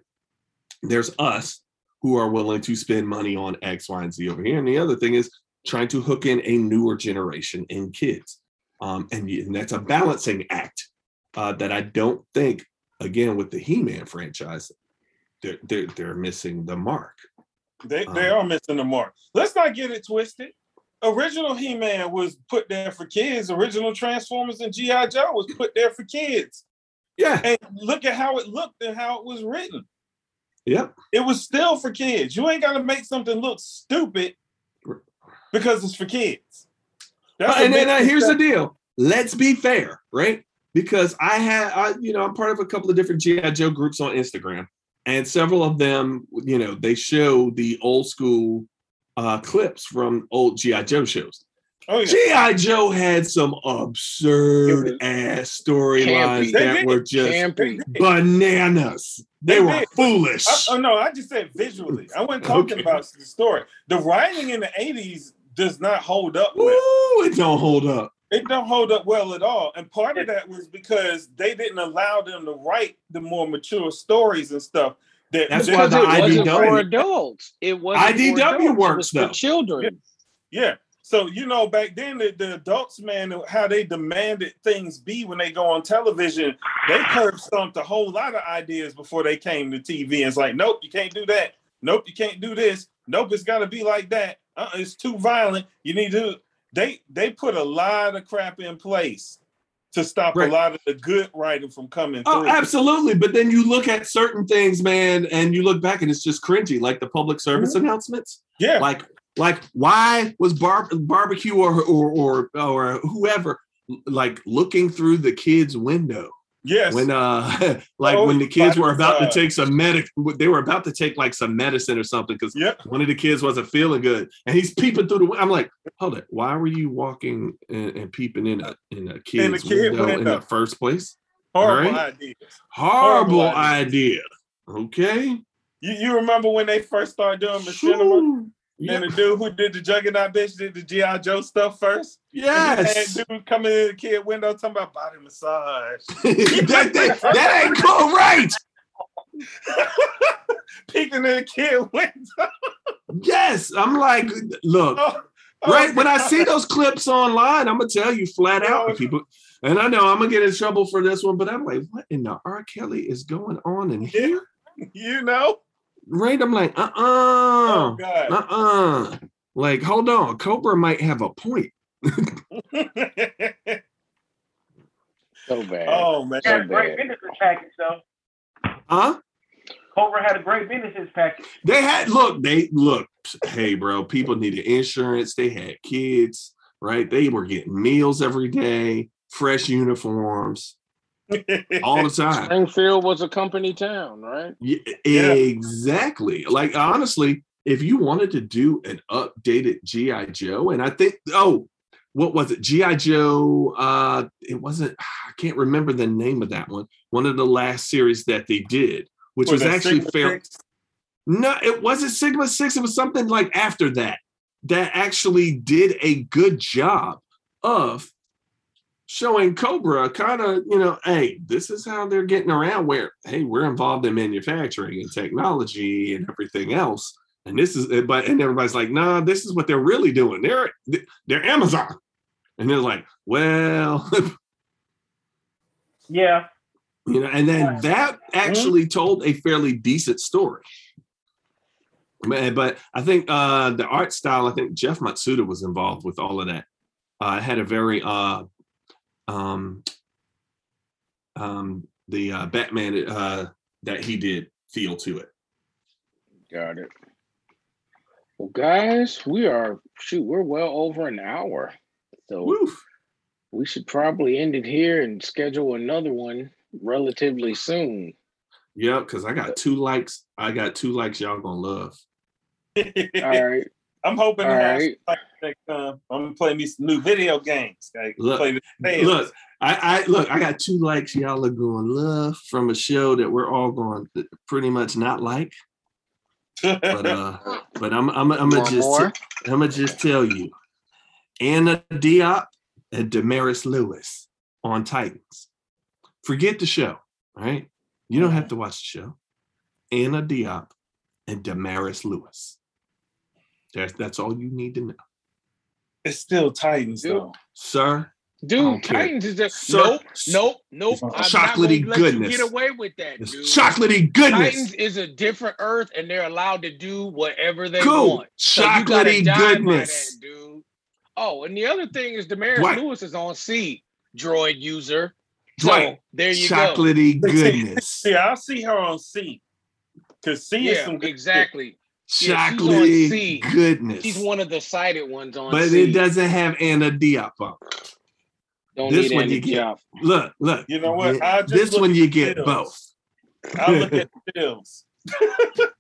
There's us who are willing to spend money on X, Y, and Z over here. And the other thing is trying to hook in a newer generation in kids. Um, and, and that's a balancing act uh, that I don't think, again, with the He-Man franchise, they're, they're, they're missing the mark. They they Um, are missing the mark. Let's not get it twisted. Original He-Man was put there for kids. Original Transformers and G.I. Joe was put there for kids. Yeah, And look at how it looked and how it was written. yep. It was still for kids. You ain't got to make something look stupid because it's for kids. That's and then uh, here's the deal. Let's be fair, right? Because I had, I, you know, I'm part of a couple of different GI Joe groups on Instagram, and several of them, you know, they show the old school uh, clips from old GI Joe shows. Oh yeah. GI Joe had some absurd ass storylines that were just Campy. bananas. They, They were did. foolish. Oh no, I just said visually. I wasn't talking Okay. about the story. The writing in the 80s does not hold up well. Ooh, it don't hold up. It don't hold up well at all. And part of that was because they didn't allow them to write the more mature stories and stuff. That That's why the it wasn't IDW for adults. It wasn't for IDW adults. It works, was for though. children. Yeah. So you know, back then the, the adults, man, how they demanded things be when they go on television, they curb stomped a whole lot of ideas before they came to TV. And it's like, nope, you can't do that. Nope, you can't do this. Nope, it's got to be like that. Uh, it's too violent. You need to. They they put a lot of crap in place to stop Right. a lot of the good writing from coming Oh, through. absolutely. But then you look at certain things, man, and you look back and it's just cringy, like the public service mm-hmm. announcements. Yeah, Like, like why was bar- barbecue or, or or or whoever like looking through the kids' window yes. when uh <laughs> like Oh, when the kids were about to take some medic they were about to take like some medicine or something because Yep. one of the kids wasn't feeling good and he's peeping through the I'm like, hold it, why were you walking and, and peeping in a in a kid's kid window, in the first place? Horrible Alright. ideas. Horrible, Horrible idea. Okay. You, you remember when they first started doing machinima? Shoo. And the dude who did the Juggernaut bitch did the G.I. Joe stuff first. Yes. And dude coming in the kid window talking about body massage. <laughs> <laughs> that, that, that ain't cool, right? <laughs> Peeking in the kid window. Yes. I'm like, look, Oh, oh, right when I see those clips online, I'm gonna tell you flat out to people. And I know I'm gonna get in trouble for this one, but I'm like, what in the R. Kelly is going on in here? You know? Right? I'm like, uh Oh, uh God. uh uh. Like, hold on, Cobra might have a point. <laughs> <laughs> So bad. oh, man. Had a So great bad. benefits package though. Huh? Cobra had a great benefits package. They had look, they look, hey, bro, people needed insurance, they had kids, right? They were getting meals every day, fresh uniforms all the time. Springfield was a company town, right? Yeah, Yeah. exactly. Like honestly, if you wanted to do an updated GI Joe, and I think oh, what was it? GI Joe. Uh, it wasn't. I can't remember the name of that one. One of the last series that they did, which was, that actually Sigma fair. Six? No, it wasn't Sigma Six. It was something like after that that actually did a good job of showing Cobra kind of, you know, hey, this is how they're getting around where, hey, we're involved in manufacturing and technology and everything else. And this is, but, and everybody's like, nah, this is what they're really doing. They're, they're Amazon. And they're like, well, <laughs> Yeah. you know, and then that actually told a fairly decent story. But I think uh the art style, I think Jeff Matsuda was involved with all of that. Uh it had a very uh um um the uh Batman uh that he did feel to it. Got it. Well, guys, we are shoot, we're well over an hour. So Woof. we should probably end it here and schedule another one relatively soon. Yeah, because I got two likes. I got two likes y'all gonna love. <laughs> <laughs> All right. I'm hoping to All have right. some next time. I'm gonna play me some new video games. I Look, play. Look, I, I look, I got two likes y'all are going love from a show that we're all going to pretty much not like. But uh <laughs> but I'm I'm I'm gonna just more? I'm gonna just tell you, Anna Diop and Damaris Lewis. on Titans. Forget the show, right? You don't have to watch the show. Anna Diop and Damaris Lewis. That's that's all you need to know. It's still Titans Dude. though. Sir, Dude. Titans is just Sir, nope, nope, nope. I'm chocolatey gonna let you goodness. get away with that, it's dude. chocolatey goodness. Titans is a different earth, and they're allowed to do whatever they Cool. want. So Chocolatey goodness. that, dude. Oh, and the other thing is Damaris Dwight. Lewis is on See, droid user. So there you go. chocolatey goodness. <laughs> Yeah, I'll see her on See. Cause See is some good exactly. she's on chocolately See. goodness. She's one of the cited ones on but See. it doesn't have Anna Diop on. Don't this need one Andy you get. Diop. Look, look. You know what? Yeah, I'll just This one you get bills. both. I'll look at the bills. <laughs>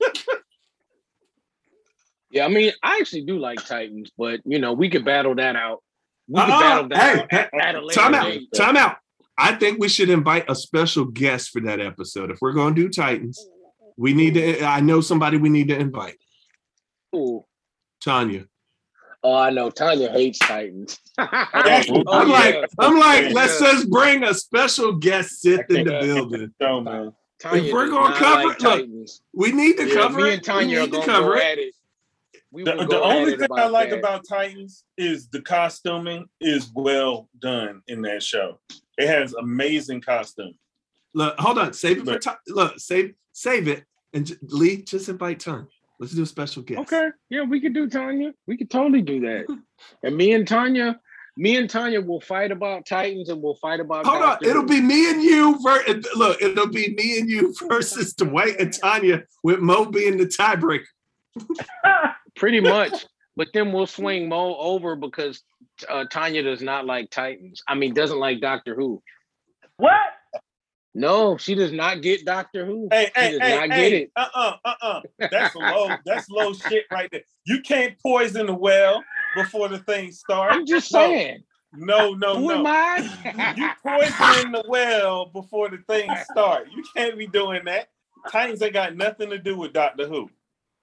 Yeah, I mean, I actually do like Titans, but you know, we could battle that out. We could Uh-uh. battle that Hey, out at, at a later Time out. date. Time out. I think we should invite a special guest for that episode. If we're going to do Titans, we need to. I know somebody we need to invite. Ooh. Tanya. Oh, I know. Tanya hates Titans. <laughs> I'm Oh, I'm yeah. like, I'm like, let's just bring a special guest sit in the building. <laughs> So, man. Tanya If we're gonna cover like look, Titans. We need to Yeah, cover me it. and Tanya we are need to gonna cover it. We The, the only thing I like that. about Titans is the costuming is well done in that show. It has amazing costume. Look, hold on. Save it for Look. Look, save save it. And j- Lee, just invite Tanya. Let's do a special guest. Okay, yeah, we could do Tanya. We could totally do that. <laughs> and me and Tanya, me and Tanya will fight about Titans, and we'll fight about. Hold on. It'll be me and you. Ver- look, it'll be me and you versus <laughs> Dwight and Tanya with Mo being the tiebreaker. <laughs> pretty much. But then we'll swing Mo over because uh, Tanya does not like Titans. I mean, doesn't like Doctor Who. What? No, she does not get Doctor Who. Hey, she hey, does hey, not hey, get it. uh-uh, uh-uh. That's low, that's low shit right there. You can't poison the well before the thing starts. I'm just No, saying. No, no, Who am no. I? You poisoning the well before the thing start. You can't be doing that. Titans ain't got nothing to do with Doctor Who.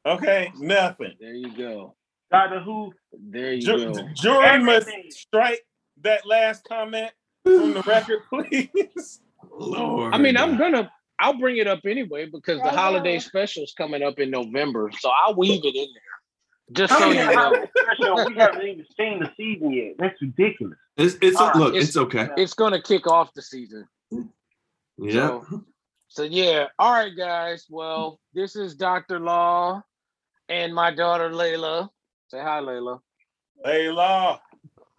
Okay, nothing. there you go. Doctor Who? There you Ju- go. jury must strike that last comment from the record, <laughs> please. Lord. I mean, I'm gonna. I'll bring it up anyway because the holiday special is coming up in November, so I'll weave it in there, just so you know. special? We haven't even seen the season yet. That's ridiculous. It's it's All right. look, It's- it's, okay. It's gonna kick off the season. Yeah. So, so yeah. All right, guys. Well, this is Dr. Law and my daughter Layla. Say hi, Layla. Hey, Law.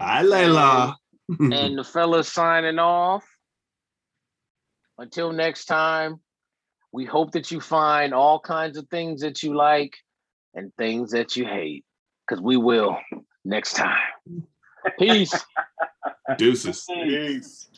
Hi, Layla. And the fellas signing off. Until next time, we hope that you find all kinds of things that you like and things that you hate. Because we will next time. <laughs> Peace. Deuces. Peace.